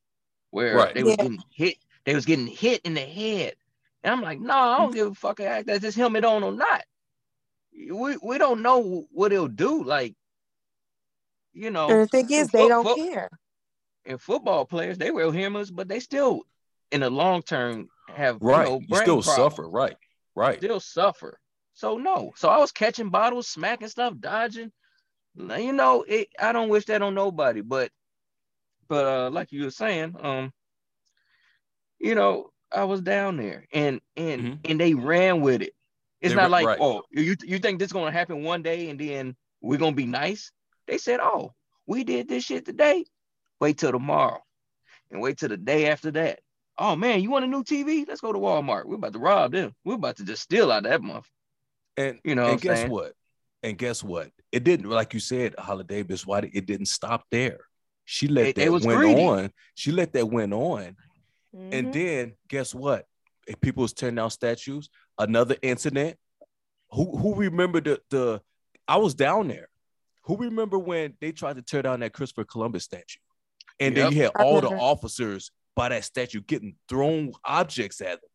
where Right. they was Yeah. getting hit. They was getting hit in the head, and I'm like, no, I don't give a fuck if that's this helmet on or not. We we don't know what it'll do. Like, you know, And the thing is, they Fo- don't fo- care. and football players they wear helmets, but they still, in the long term, have Right, you, know, you still problems. suffer. Right, right. Still suffer. So no. So I was catching bottles, smacking stuff, dodging. You know, it, I don't wish that on nobody, but but uh, like you were saying, um, you know, I was down there and and Mhm. and they ran with it. It's They not ra- like, right. oh, you you think this is gonna happen one day and then we're gonna be nice? They said, oh, we did this shit today. Wait till tomorrow, and wait till the day after that. Oh man, you want a new TV? Let's go to Walmart. We're about to rob them. We're about to just steal out of that month. And You know and guess saying? what? And guess what? It didn't, like you said, Holiday Miss White, it didn't stop there. She let They- they that was went greedy. on. She let that went on. Mhm. And then guess what? If people was tearing down statues, another incident. Who who remember the the I was down there. Who remember when they tried to tear down that Christopher Columbus statue? And then you had all the officers by that statue getting thrown objects at them.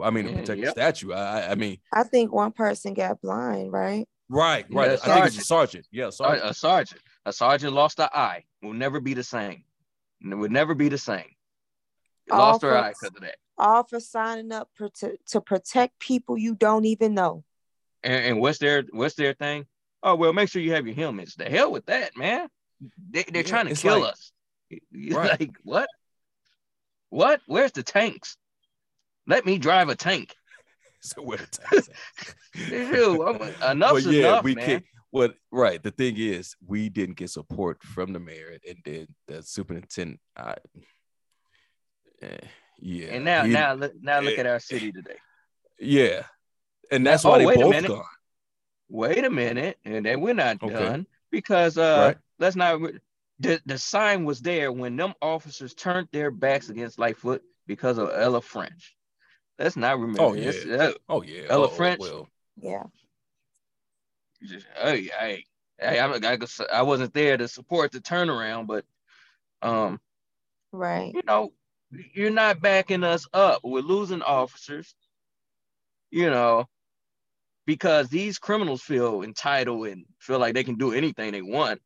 I mean, to protect the statue. I, I- I mean, I think one person got blind, right? right, Yeah, right. I think it's a sergeant. Yeah, A, sergeant. a sergeant, a sergeant lost an eye. Will never be the same. It would never be the same. Lost her eye because of that. All for signing up for, to, to protect people you don't even know. And, and what's their what's their thing? Oh well, make sure you have your helmets. The hell with that, man. They, they're Yeah, trying to kill like- us. Right. like what? What? Where's the tanks? Let me drive a tank. So where the time's at. Ew, I'm- enough's Well, yeah, enough, we man. can't. What right? The thing is, we didn't get support from the mayor, and then the superintendent. I, eh, yeah, And now, he- now, look, now look eh, at our city today. yeah, and that's Oh, why wait they both gone. Wait a minute, and then we're not Okay. done because uh, Right. let's not. The the sign was there when them officers turned their backs against Lightfoot because of Ella French. Let's not remember. Oh, It's- yeah. uh, Oh yeah, Ella oh, French. Well, Yeah. just, hey, hey, hey, I'm, I, I wasn't there to support the turnaround, but um, Right. you know, you're not backing us up. We're losing officers, you know, because these criminals feel entitled and feel like they can do anything they want.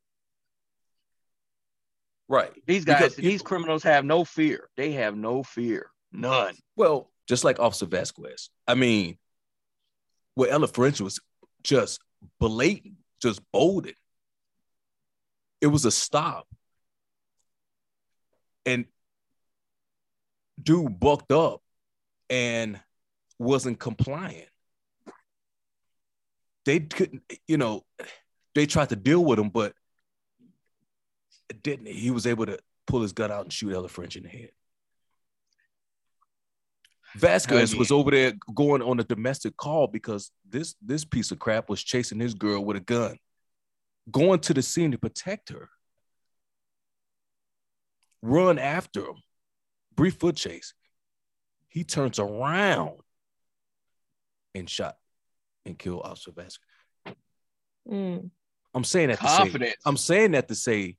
right. These guys, Because these criminals have no fear. They have no fear. None. Well, just like Officer Vasquez. I mean, where Ella French was just blatant, just bolded. It was a stop. And dude bucked up and wasn't compliant. They couldn't, you know, they tried to deal with him, but it didn't. He was able to pull his gun out and shoot Ella French in the head. Vasquez was over there going on a domestic call because this this piece of crap was chasing his girl with a gun, going to the scene to protect her. Run after him, brief foot chase. He turns around and shot and killed Officer Vasquez. Mm. I'm saying that to say, I'm saying that to say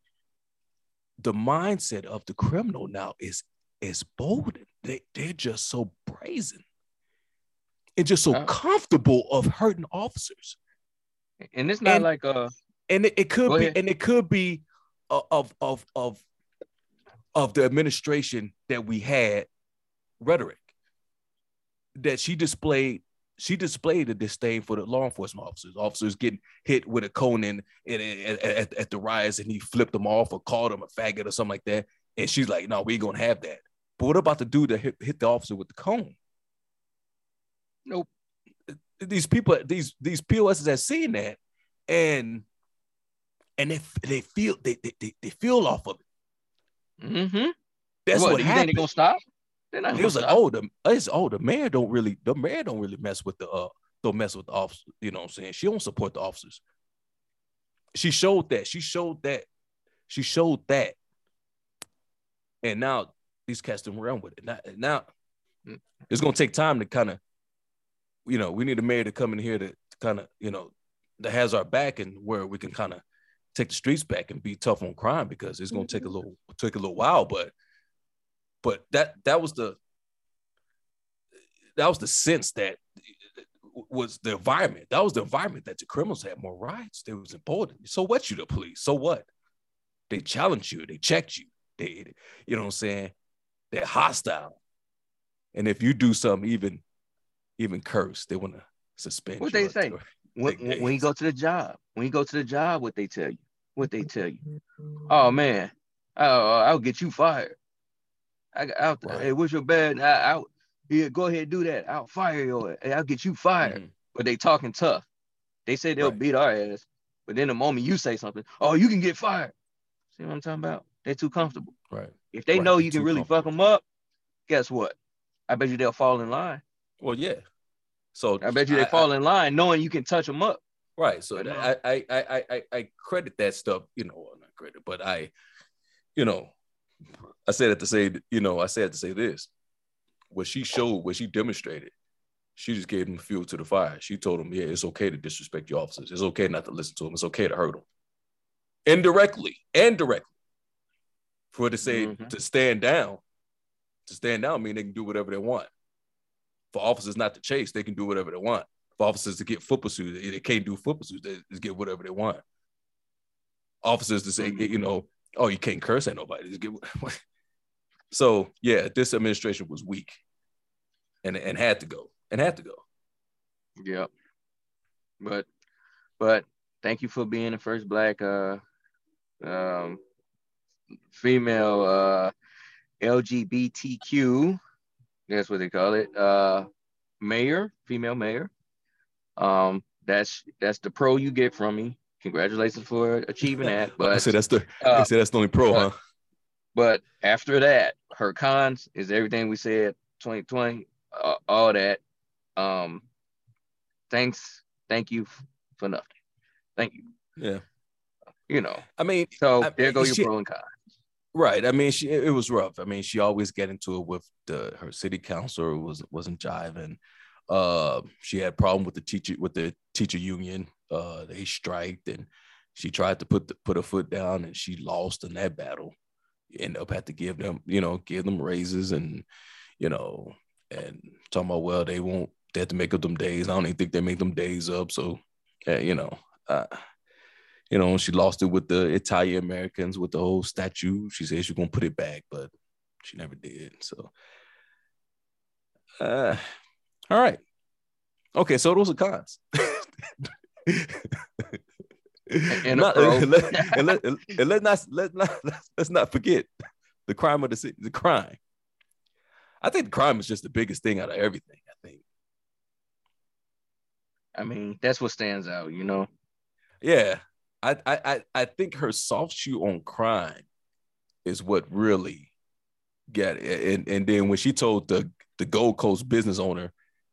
the mindset of the criminal now is is bold. They they're just so brazen and just so Uh. comfortable of hurting officers. And it's not And- like a And it, it could be, ahead. and it could be uh, of of of of the administration that we had rhetoric that she displayed. She displayed a disdain for the law enforcement officers. Officers getting hit with a cone in, in, at, at, at the riots, and he flipped them off or called them a faggot or something like that. And she's like, "No, we ain't gonna have that." But what about the dude that hit, hit the officer with the cone? Nope. These people, these these POSs have seen that, and and they they feel they they, they, they feel off of it. mm-hmm. That's what, what, happened. they're gonna stop? They're not It gonna was like, oh, the it's oh the mayor don't really the mayor don't really mess with the uh don't mess with the officers. You know what I'm saying? She don't support the officers. She showed that. She showed that. She showed that. And now these cats don't run with it. Now, now Mm. it's gonna take time to kind of, you know, we need a mayor to come in here to, kind of, you know, that has our back and where we can kind of take the streets back and be tough on crime because it's gonna take a little take a little while, but but that that was the that was the sense that was the environment. That was the environment that the criminals had more rights. They was important. So what you the police? So what? They challenged you, they checked you, they you know what I'm saying? They're hostile. And if you do something even even curse, they want to suspend What you they or- say? When, take when when you go to the job, when you go to the job, what they tell you? What they tell you? Oh man, oh, I'll get you fired. I got out there. Right. Hey, what's your bad? I, I, yeah, go ahead, do that. I'll fire you. Hey, I'll get you fired. Mhm. But they talking tough. They say they'll Right. beat our ass. But then the moment you say something, oh, you can get fired. See what I'm talking about? They're too comfortable. Right. If they Right, know you can really fuck them up, guess what? I bet you they'll fall in line. Well, yeah. So I bet you they I- fall in line knowing you can touch them up. Right. So But that- uh, I, I I I I I credit that stuff, you know, well, not credit, but I, you know, I said it to say, you know, I said to say this. What she showed, what she demonstrated, she just gave them fuel to the fire. She told them, yeah, it's okay to disrespect your officers. It's okay not to listen to them. It's okay to hurt them. Indirectly and directly. For her to say Mhm. to stand down, to stand down mean they can do whatever they want. For officers not to chase, they can do whatever they want for officers to get foot pursuits. They, they can't do foot pursuits. They just get whatever they want. Officers to say, Mhm. you know, oh, you can't curse at nobody. Just get. so yeah, this administration was weak, and and had to go, and had to go. Yep. But but thank you for being the first black uh um female uh LGBTQ, that's what they call it, uh mayor, female mayor. Um that's that's the pro you get from me. Congratulations for achieving that. But I said that's the. I uh, said that's the only pro, but- huh? but after that, her cons is everything we said 2020, uh, all that. Um, thanks, thank you for nothing. Thank you. Yeah. You know, I mean, so I- there go your she- pro and con. Right. I mean, she it was rough. I mean, she always get into it with the her city councilor was wasn't jiving. Uh, she had problem with the teacher with the teacher union. Uh, they striked and she tried to put the, put her foot down and she lost in that battle. End up had to give them, you know, give them raises and you know, and talking about well, they won't they have to make up them days. I don't even think they make them days up. So, uh, you know, uh, you know, she lost it with the Italian Americans with the whole statue. She said she's gonna put it back, but she never did. So, uh, all right, okay. So those are cons. And Not- and let, and let, and let not let not let's, not forget the crime of the city. The crime. I think the crime is just the biggest thing out of everything. I think. I mean, that's what stands out. You know, Yeah, I I I, I think her soft shoe on crime is what really got it. And and then when she told the the Gold Coast business owner,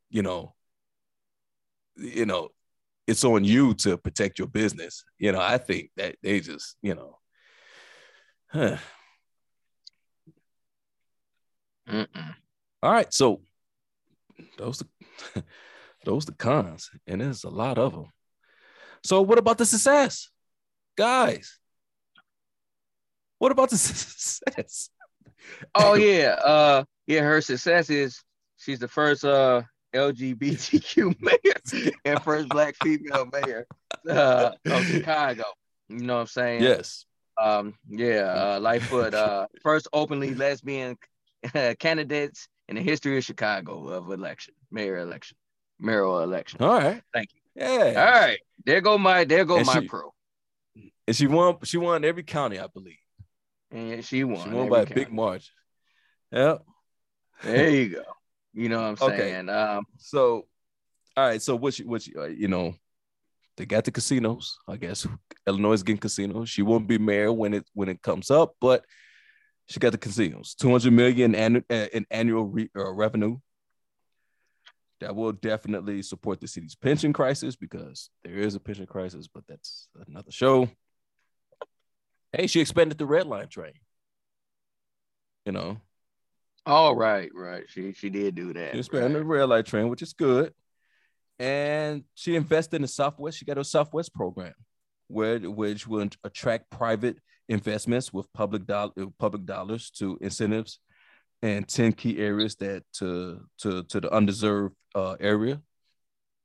you know, you know, it's on you to protect your business. You know, I think that they just, you know, huh. All right, so those the those the cons, and there's a lot of them. So what about the success, guys? What about the success? Oh yeah, uh, yeah. Her success is she's the first uh LGBTQ mayor and first black female mayor uh, of Chicago. You know what I'm saying? Yes. Um, yeah, uh, Lightfoot, uh, first openly lesbian candidates in the history of Chicago of election, mayor election, mayoral election. All right. Thank you. Yeah. All right, there go my there go And my she- pro, And she won. She won every county, I believe. and she won. She won by a big margin. Yep. There you go. You know what I'm Okay. saying? Um, So, all right. So what? You, what? You, uh, you know, they got the casinos. I guess Illinois is getting casinos. She won't be mayor when it when it comes up, but she got the casinos. Two hundred million annu- uh, in annual re, uh, revenue. That will definitely support the city's pension crisis because there is a pension crisis, but that's another show. Hey, she expanded the red line train. You know, all right, right. She she did do that. She expanded right. the red line train, which is good. And she invested in the Southwest. She got a Southwest program, where which will attract private investments with public dollar public dollars to incentives and 10 key areas that to to to the undeserved uh, area.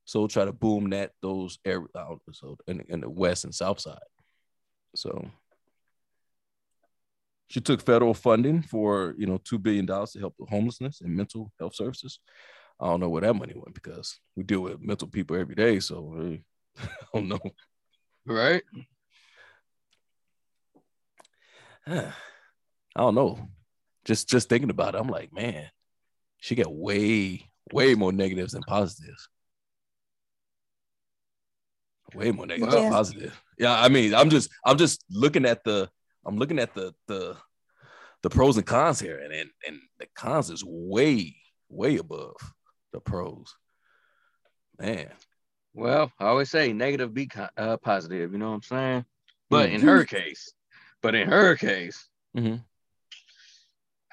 So try to boom that those areas out so in, in the west and south side. So she took federal funding for you know two billion dollars to help with homelessness and mental health services. I don't know where that money went because we deal with mental people every day, so eh, I don't know. Right. I don't know. Just just thinking about it, I'm like, man, she got way way more negatives than positives. Way more negatives Well- than positive. Yeah, I mean, I'm just I'm just looking at the I'm looking at the the the pros and cons here, and and, and the cons is way way above the pros. Man, Well, I always say negative be uh, positive. You know what I'm saying? But Mm. in her case, but in her case, Mhm.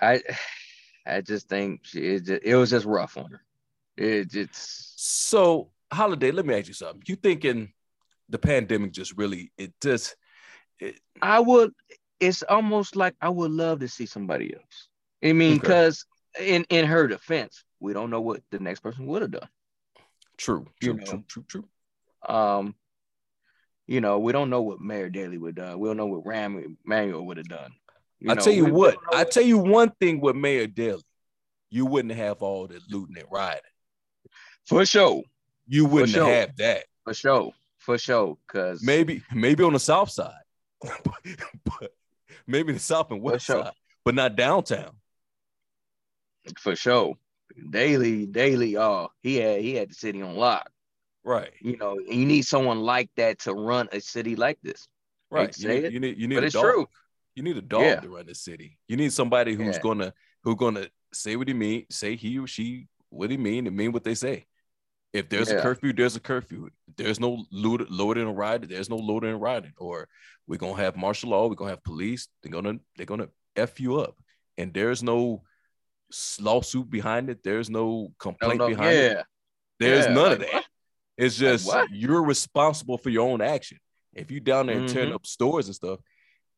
I I just think she it, just, it was just rough on her. It it's So, Holiday, let me ask you something. You thinking the pandemic just really it just it, I would. It's almost like I would love to see somebody else. I mean, Okay. because in in her defense, we don't know what the next person would have done. true, You true, know. true, true, true. Um, you know, we don't know what Mayor Daley would have done. We don't know what Rahm Emanuel would have done. I know, tell you what, I tell you one thing with Mayor Daley, you wouldn't have all the looting and rioting. for sure, You wouldn't sure. have that. for sure, for sure. Cause Maybe, maybe on the south side, but maybe the south and west sure. side, but not downtown. for sure, Daley, Daley, oh, uh, he had he had the city on lock. Right, You know, you need someone like that to run a city like this. right. You need, you need, you need But it's dog. true. You need a dog Yeah. to run the city. You need somebody who's Yeah. gonna who's gonna say what he mean, say he or she what he mean, and mean what they say. If there's a curfew, there's a curfew. There's no load, loading and riding, there's no loading and riding. Or we're gonna have martial law, we're gonna have police, they're gonna they're gonna F you up. And there's no lawsuit behind it, there's no No, complaint no, behind it. There's yeah, none of that. what? It's just what? you're responsible for your own action. If you down there Mhm. tearing up stores and stuff,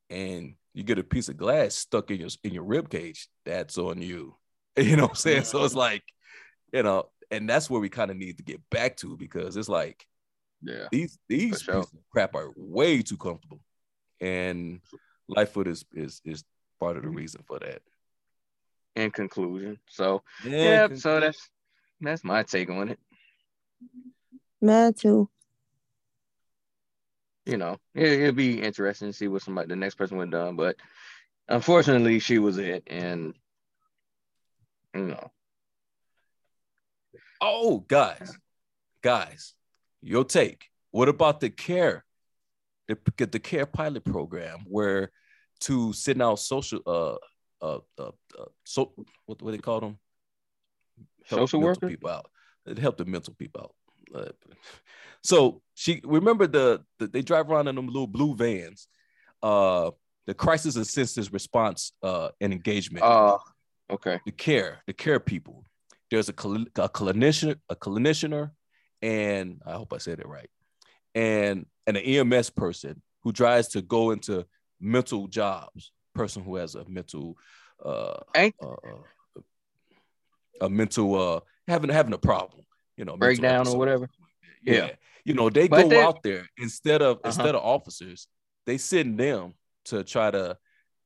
and you get a piece of glass stuck in your in your rib cage, that's on you. You know what I'm saying? So it's like, you know, and that's where we kind of need to get back to because it's like yeah. these these sure. pieces of crap are way too comfortable, and Lightfoot is is is part of the mm-hmm. reason for that. In conclusion, so Yeah. yeah, con- so that's that's my take on it. Mad too. You know, it, it'd be interesting to see what somebody the next person would have done, but unfortunately, she was it, and you know, Oh, guys, guys, your take. What about the care, the the care pilot program where to send out social uh uh uh, uh so what what they call them Social worker? people out. It helped the mental people out. So she remember the, the they drive around in them little blue vans. Uh, the crisis assistance response uh and engagement uh, okay, the care, the care people. There's a, cl- a clinician, a clinicianer, and I hope I said it right, and and an EMS person who tries to go into mental jobs, person who has a mental uh, uh uh, a mental uh having having a problem, you know, breakdown or whatever. Yeah. Yeah. You know, they But go out there instead of Uh-huh. instead of officers, they send them to try to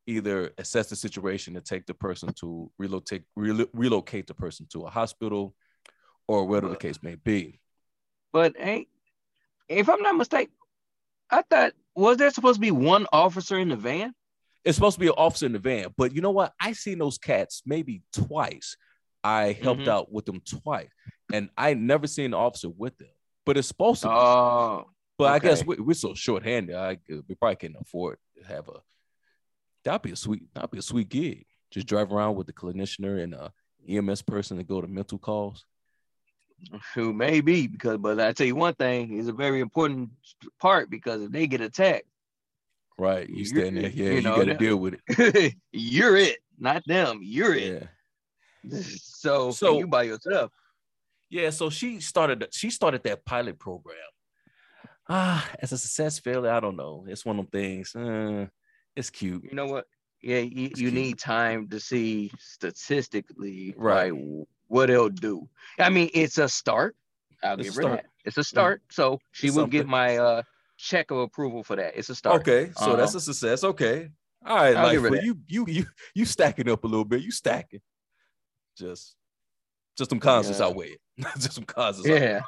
either assess the situation and take the person to relocate relo- relocate the person to a hospital or whatever the case may be. But ain't if I'm not mistaken, I thought was there supposed to be one officer in the van? It's supposed to be an officer in the van, but you know what? I seen those cats maybe twice. I helped Mhm. out with them twice, and I never seen an officer with them. But it's supposed to be. Oh, But I guess we, we're so short-handed. I we probably can't afford to have a. That'd be a sweet. That'd be a sweet gig. Just drive around with the clinician and a EMS person to go to mental calls. who may be because, but I tell you one thing is a very important part because if they get attacked, Right. You You're- stand there. Yeah. you You, know, got to deal with it. you're it, not them. You're it. Yeah. So, So- you by yourself. Yeah. So she started. She started that pilot program. Ah, as a success failure, I don't know. It's one of them things. Uh, it's cute. You know what? Yeah, you, you need time to see statistically Right. like what it'll do. I mean, it's a start. I'll It's a give her start. that. It's a start. So she It's will get my uh check of approval for that. It's a start. Okay. So Uh-huh. that's a success. Okay. All right. I'll like give her for that. you, you, you, you stacking up a little bit. You stacking. Just, just some cons that's Yeah. outweigh it. just some outweigh. Yeah,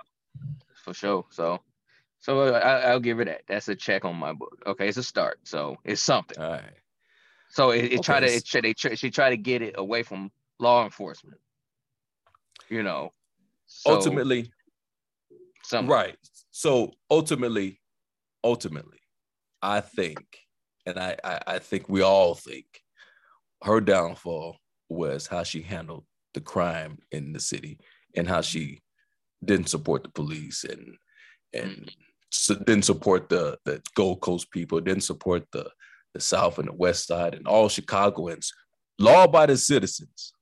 for sure. So, so uh, I, I'll give her that. That's a check on my book. Okay, it's a start. So it's something. All right. So it, it try to it, they try, she try to get it away from law enforcement. You know. So ultimately, something. right. So ultimately, ultimately, I think, and I, I, I think we all think, her downfall was how she handled the crime in the city and how she didn't support the police and and mm-hmm. su- didn't support the the Gold Coast people, didn't support the the South and the West Side and all Chicagoans, law-abiding citizens.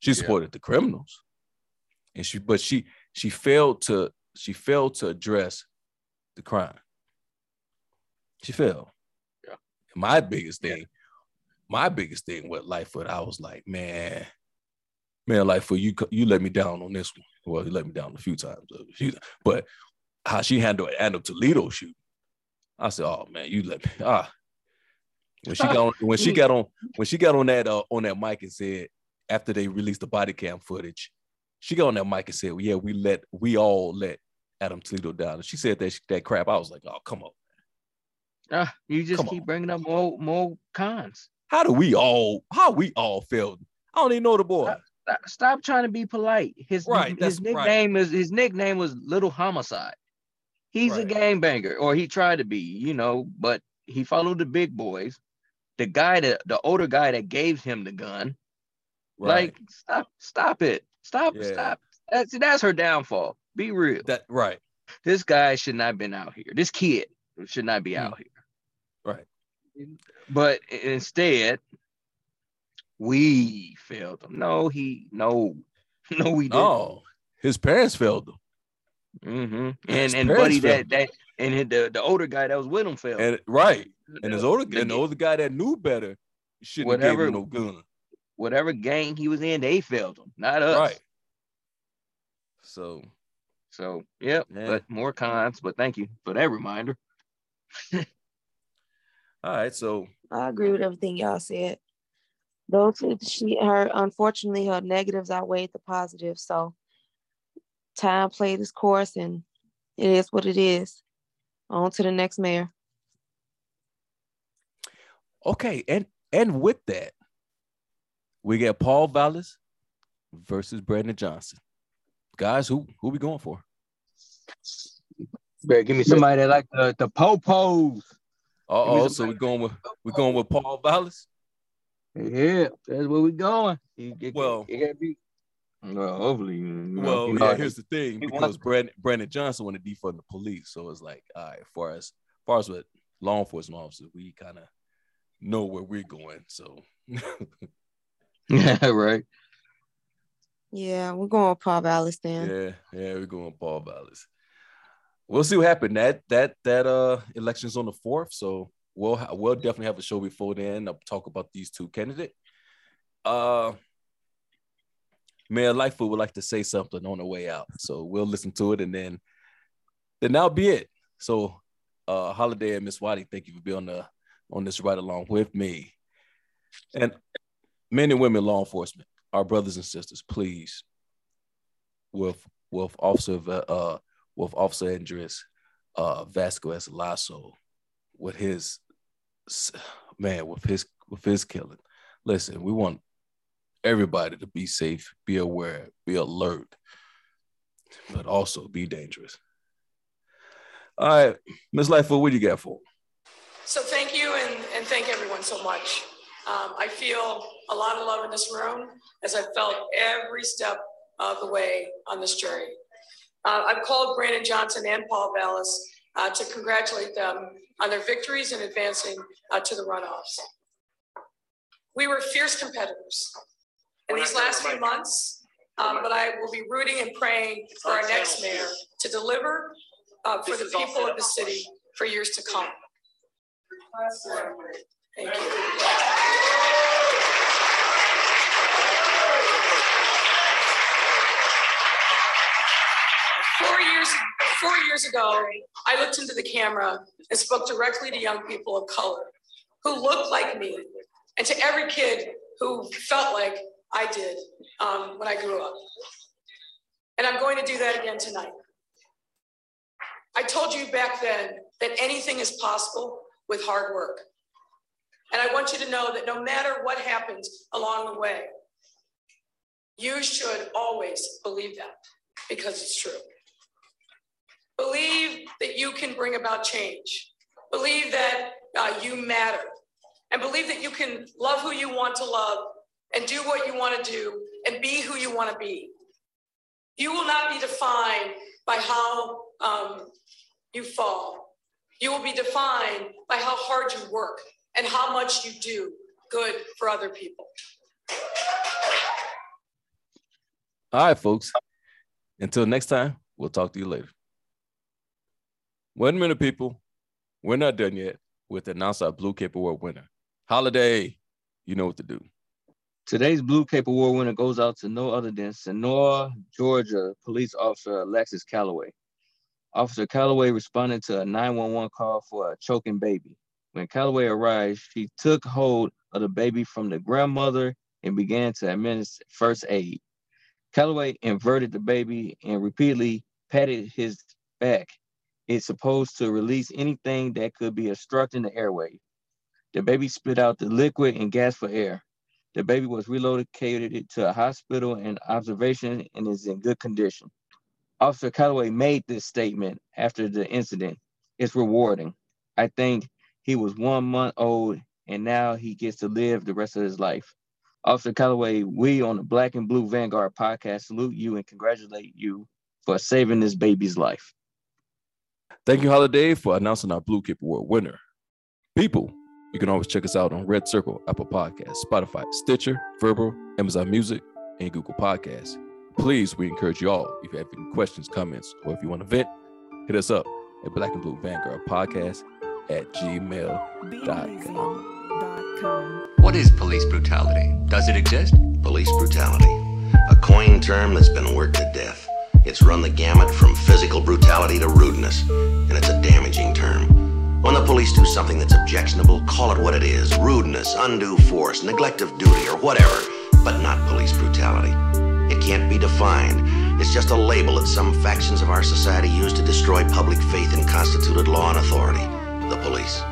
She Yeah. supported the criminals, and she but she she failed to she failed to address the crime. She failed. Yeah. My biggest Yeah. thing, my biggest thing with Lightfoot, I was like, man, man, Lightfoot, you you let me down on this one. Well, you let me down a few times, uh, but how she handled handled Toledo shoot, I said, oh man, you let me ah. When she got on, when she got on when she got on that uh, on that mic and said after they released the body cam footage, she got on that mic and said, well, "Yeah, we let we all let Adam Toledo down." And she said that that crap. I was like, "Oh, come on, Ah, you just Come keep on. bringing up more more cons. How do we all how we all failed? I don't even know the boy. Stop, stop trying to be polite. His Right, his right. nickname is his nickname was Little Homicide. He's a Right. gangbanger, or he tried to be, you know, but he followed the big boys. The guy that the older guy that gave him the gun, Right. like stop, stop it, stop, Yeah. stop. That's that's her downfall. Be real. that right, this guy should not have been out here. This kid should not be Hmm. out here. But instead, we failed him. No, he no, no, we didn't. No, his parents failed him, Mm-hmm. And and buddy that that and the the older guy that was with him failed. and right, and his older the and the older guy that knew better shouldn't have gave Whatever- him no gun. whatever gang he was in, they failed him, not us. Right. So So yep, Yeah. but more cons. But thank you for that reminder. all right, so I agree with everything y'all said. Those she her unfortunately her negatives outweighed the positives. So time played its course and it is what it is. On to the next mayor. okay, and and with that, we get Paul Vallas versus Brandon Johnson. Guys, who who we going for? Better give me somebody that like the the popos. Uh oh, some so we going with we going with Paul Vallas. Yeah, that's where we're going. You, you, Well- you gotta be. Well, hopefully, you know, Well, you know, yeah, here's the thing because Brandon Brandon Johnson want to defund the police, so it's like, all right, far as, as far as with law enforcement officers, we kind of know where we're going. So yeah, right. Yeah, we're going with Paul Vallas then. yeah, yeah, we're going Paul Vallas. We'll see what happened. That that that uh election's on the fourth, so we'll we'll definitely have a show before then. I'll talk about these two candidates. Uh, Mayor Lightfoot would like to say something on the way out, so we'll listen to it and then then that'll be it. So, uh, Holiday and Miss Watty, thank you for being on the on this ride along with me. And men and women law enforcement, our brothers and sisters, please, with with Officer uh with Officer Andres uh Vasquez Lasso, with his man, with his with his killing. Listen, we want everybody to be safe, be aware, be alert, but also be dangerous. All right, Ms. Lightfoot, what do you got for? So thank you and, and thank everyone so much. Um, I feel a lot of love in this room as I felt every step of the way on this journey. Uh, I've called Brandon Johnson and Paul Vallas uh, to congratulate them on their victories in advancing uh, to the runoffs. We were fierce competitors in these last few months, um, but I will be rooting and praying for our next mayor to deliver uh, for the people of the city for years to come. Thank you. Four years, four years ago, I looked into the camera and spoke directly to young people of color who looked like me and to every kid who felt like I did um, when I grew up. And I'm going to do that again tonight. I told you back then that anything is possible with hard work. And I want you to know that no matter what happens along the way, you should always believe that because it's true. Believe that you can bring about change. Believe that uh, you matter. And believe that you can love who you want to love and do what you want to do and be who you want to be. You will not be defined by how um, you fall. You will be defined by how hard you work and how much you do good for other people. All right, folks. Until next time, we'll talk to you later. A minute, people. We're not done yet with announce our Blue Cape Award winner. Holiday, you know what to do. Today's Blue Cape Award winner goes out to no other than Sonora, Georgia police officer Alexis Calloway. Officer Calloway responded to a 911 call for a choking baby. When Calloway arrived, she took hold of the baby from the grandmother and began to administer first aid. Calloway inverted the baby and repeatedly patted his back. It's supposed to release anything that could be obstructing the airway. The baby spit out the liquid and gas for air. The baby was relocated to a hospital in observation and is in good condition. Officer Calloway made this statement after the incident. It's rewarding. I think he was one month old and now he gets to live the rest of his life. Officer Calloway, we on the Black and Blue Vanguard podcast salute you and congratulate you for saving this baby's life. Thank you, Holiday, for announcing our Blue Cape Award winner. People, you can always check us out on Red Circle, Apple Podcasts, Spotify, Stitcher, Verbal, Amazon Music, and Google Podcasts. Please, we encourage you all, if you have any questions, comments, or if you want to vent, hit us up at Black and Blue Vanguard Podcast at gmail.com. What is police brutality? Does it exist? Police brutality. A coined term that's been worked to death. It's run the gamut from physical brutality to rudeness, and it's a damaging term. When the police do something that's objectionable, call it what it is rudeness, undue force, neglect of duty, or whatever, but not police brutality. It can't be defined. It's just a label that some factions of our society use to destroy public faith in constituted law and authority the police.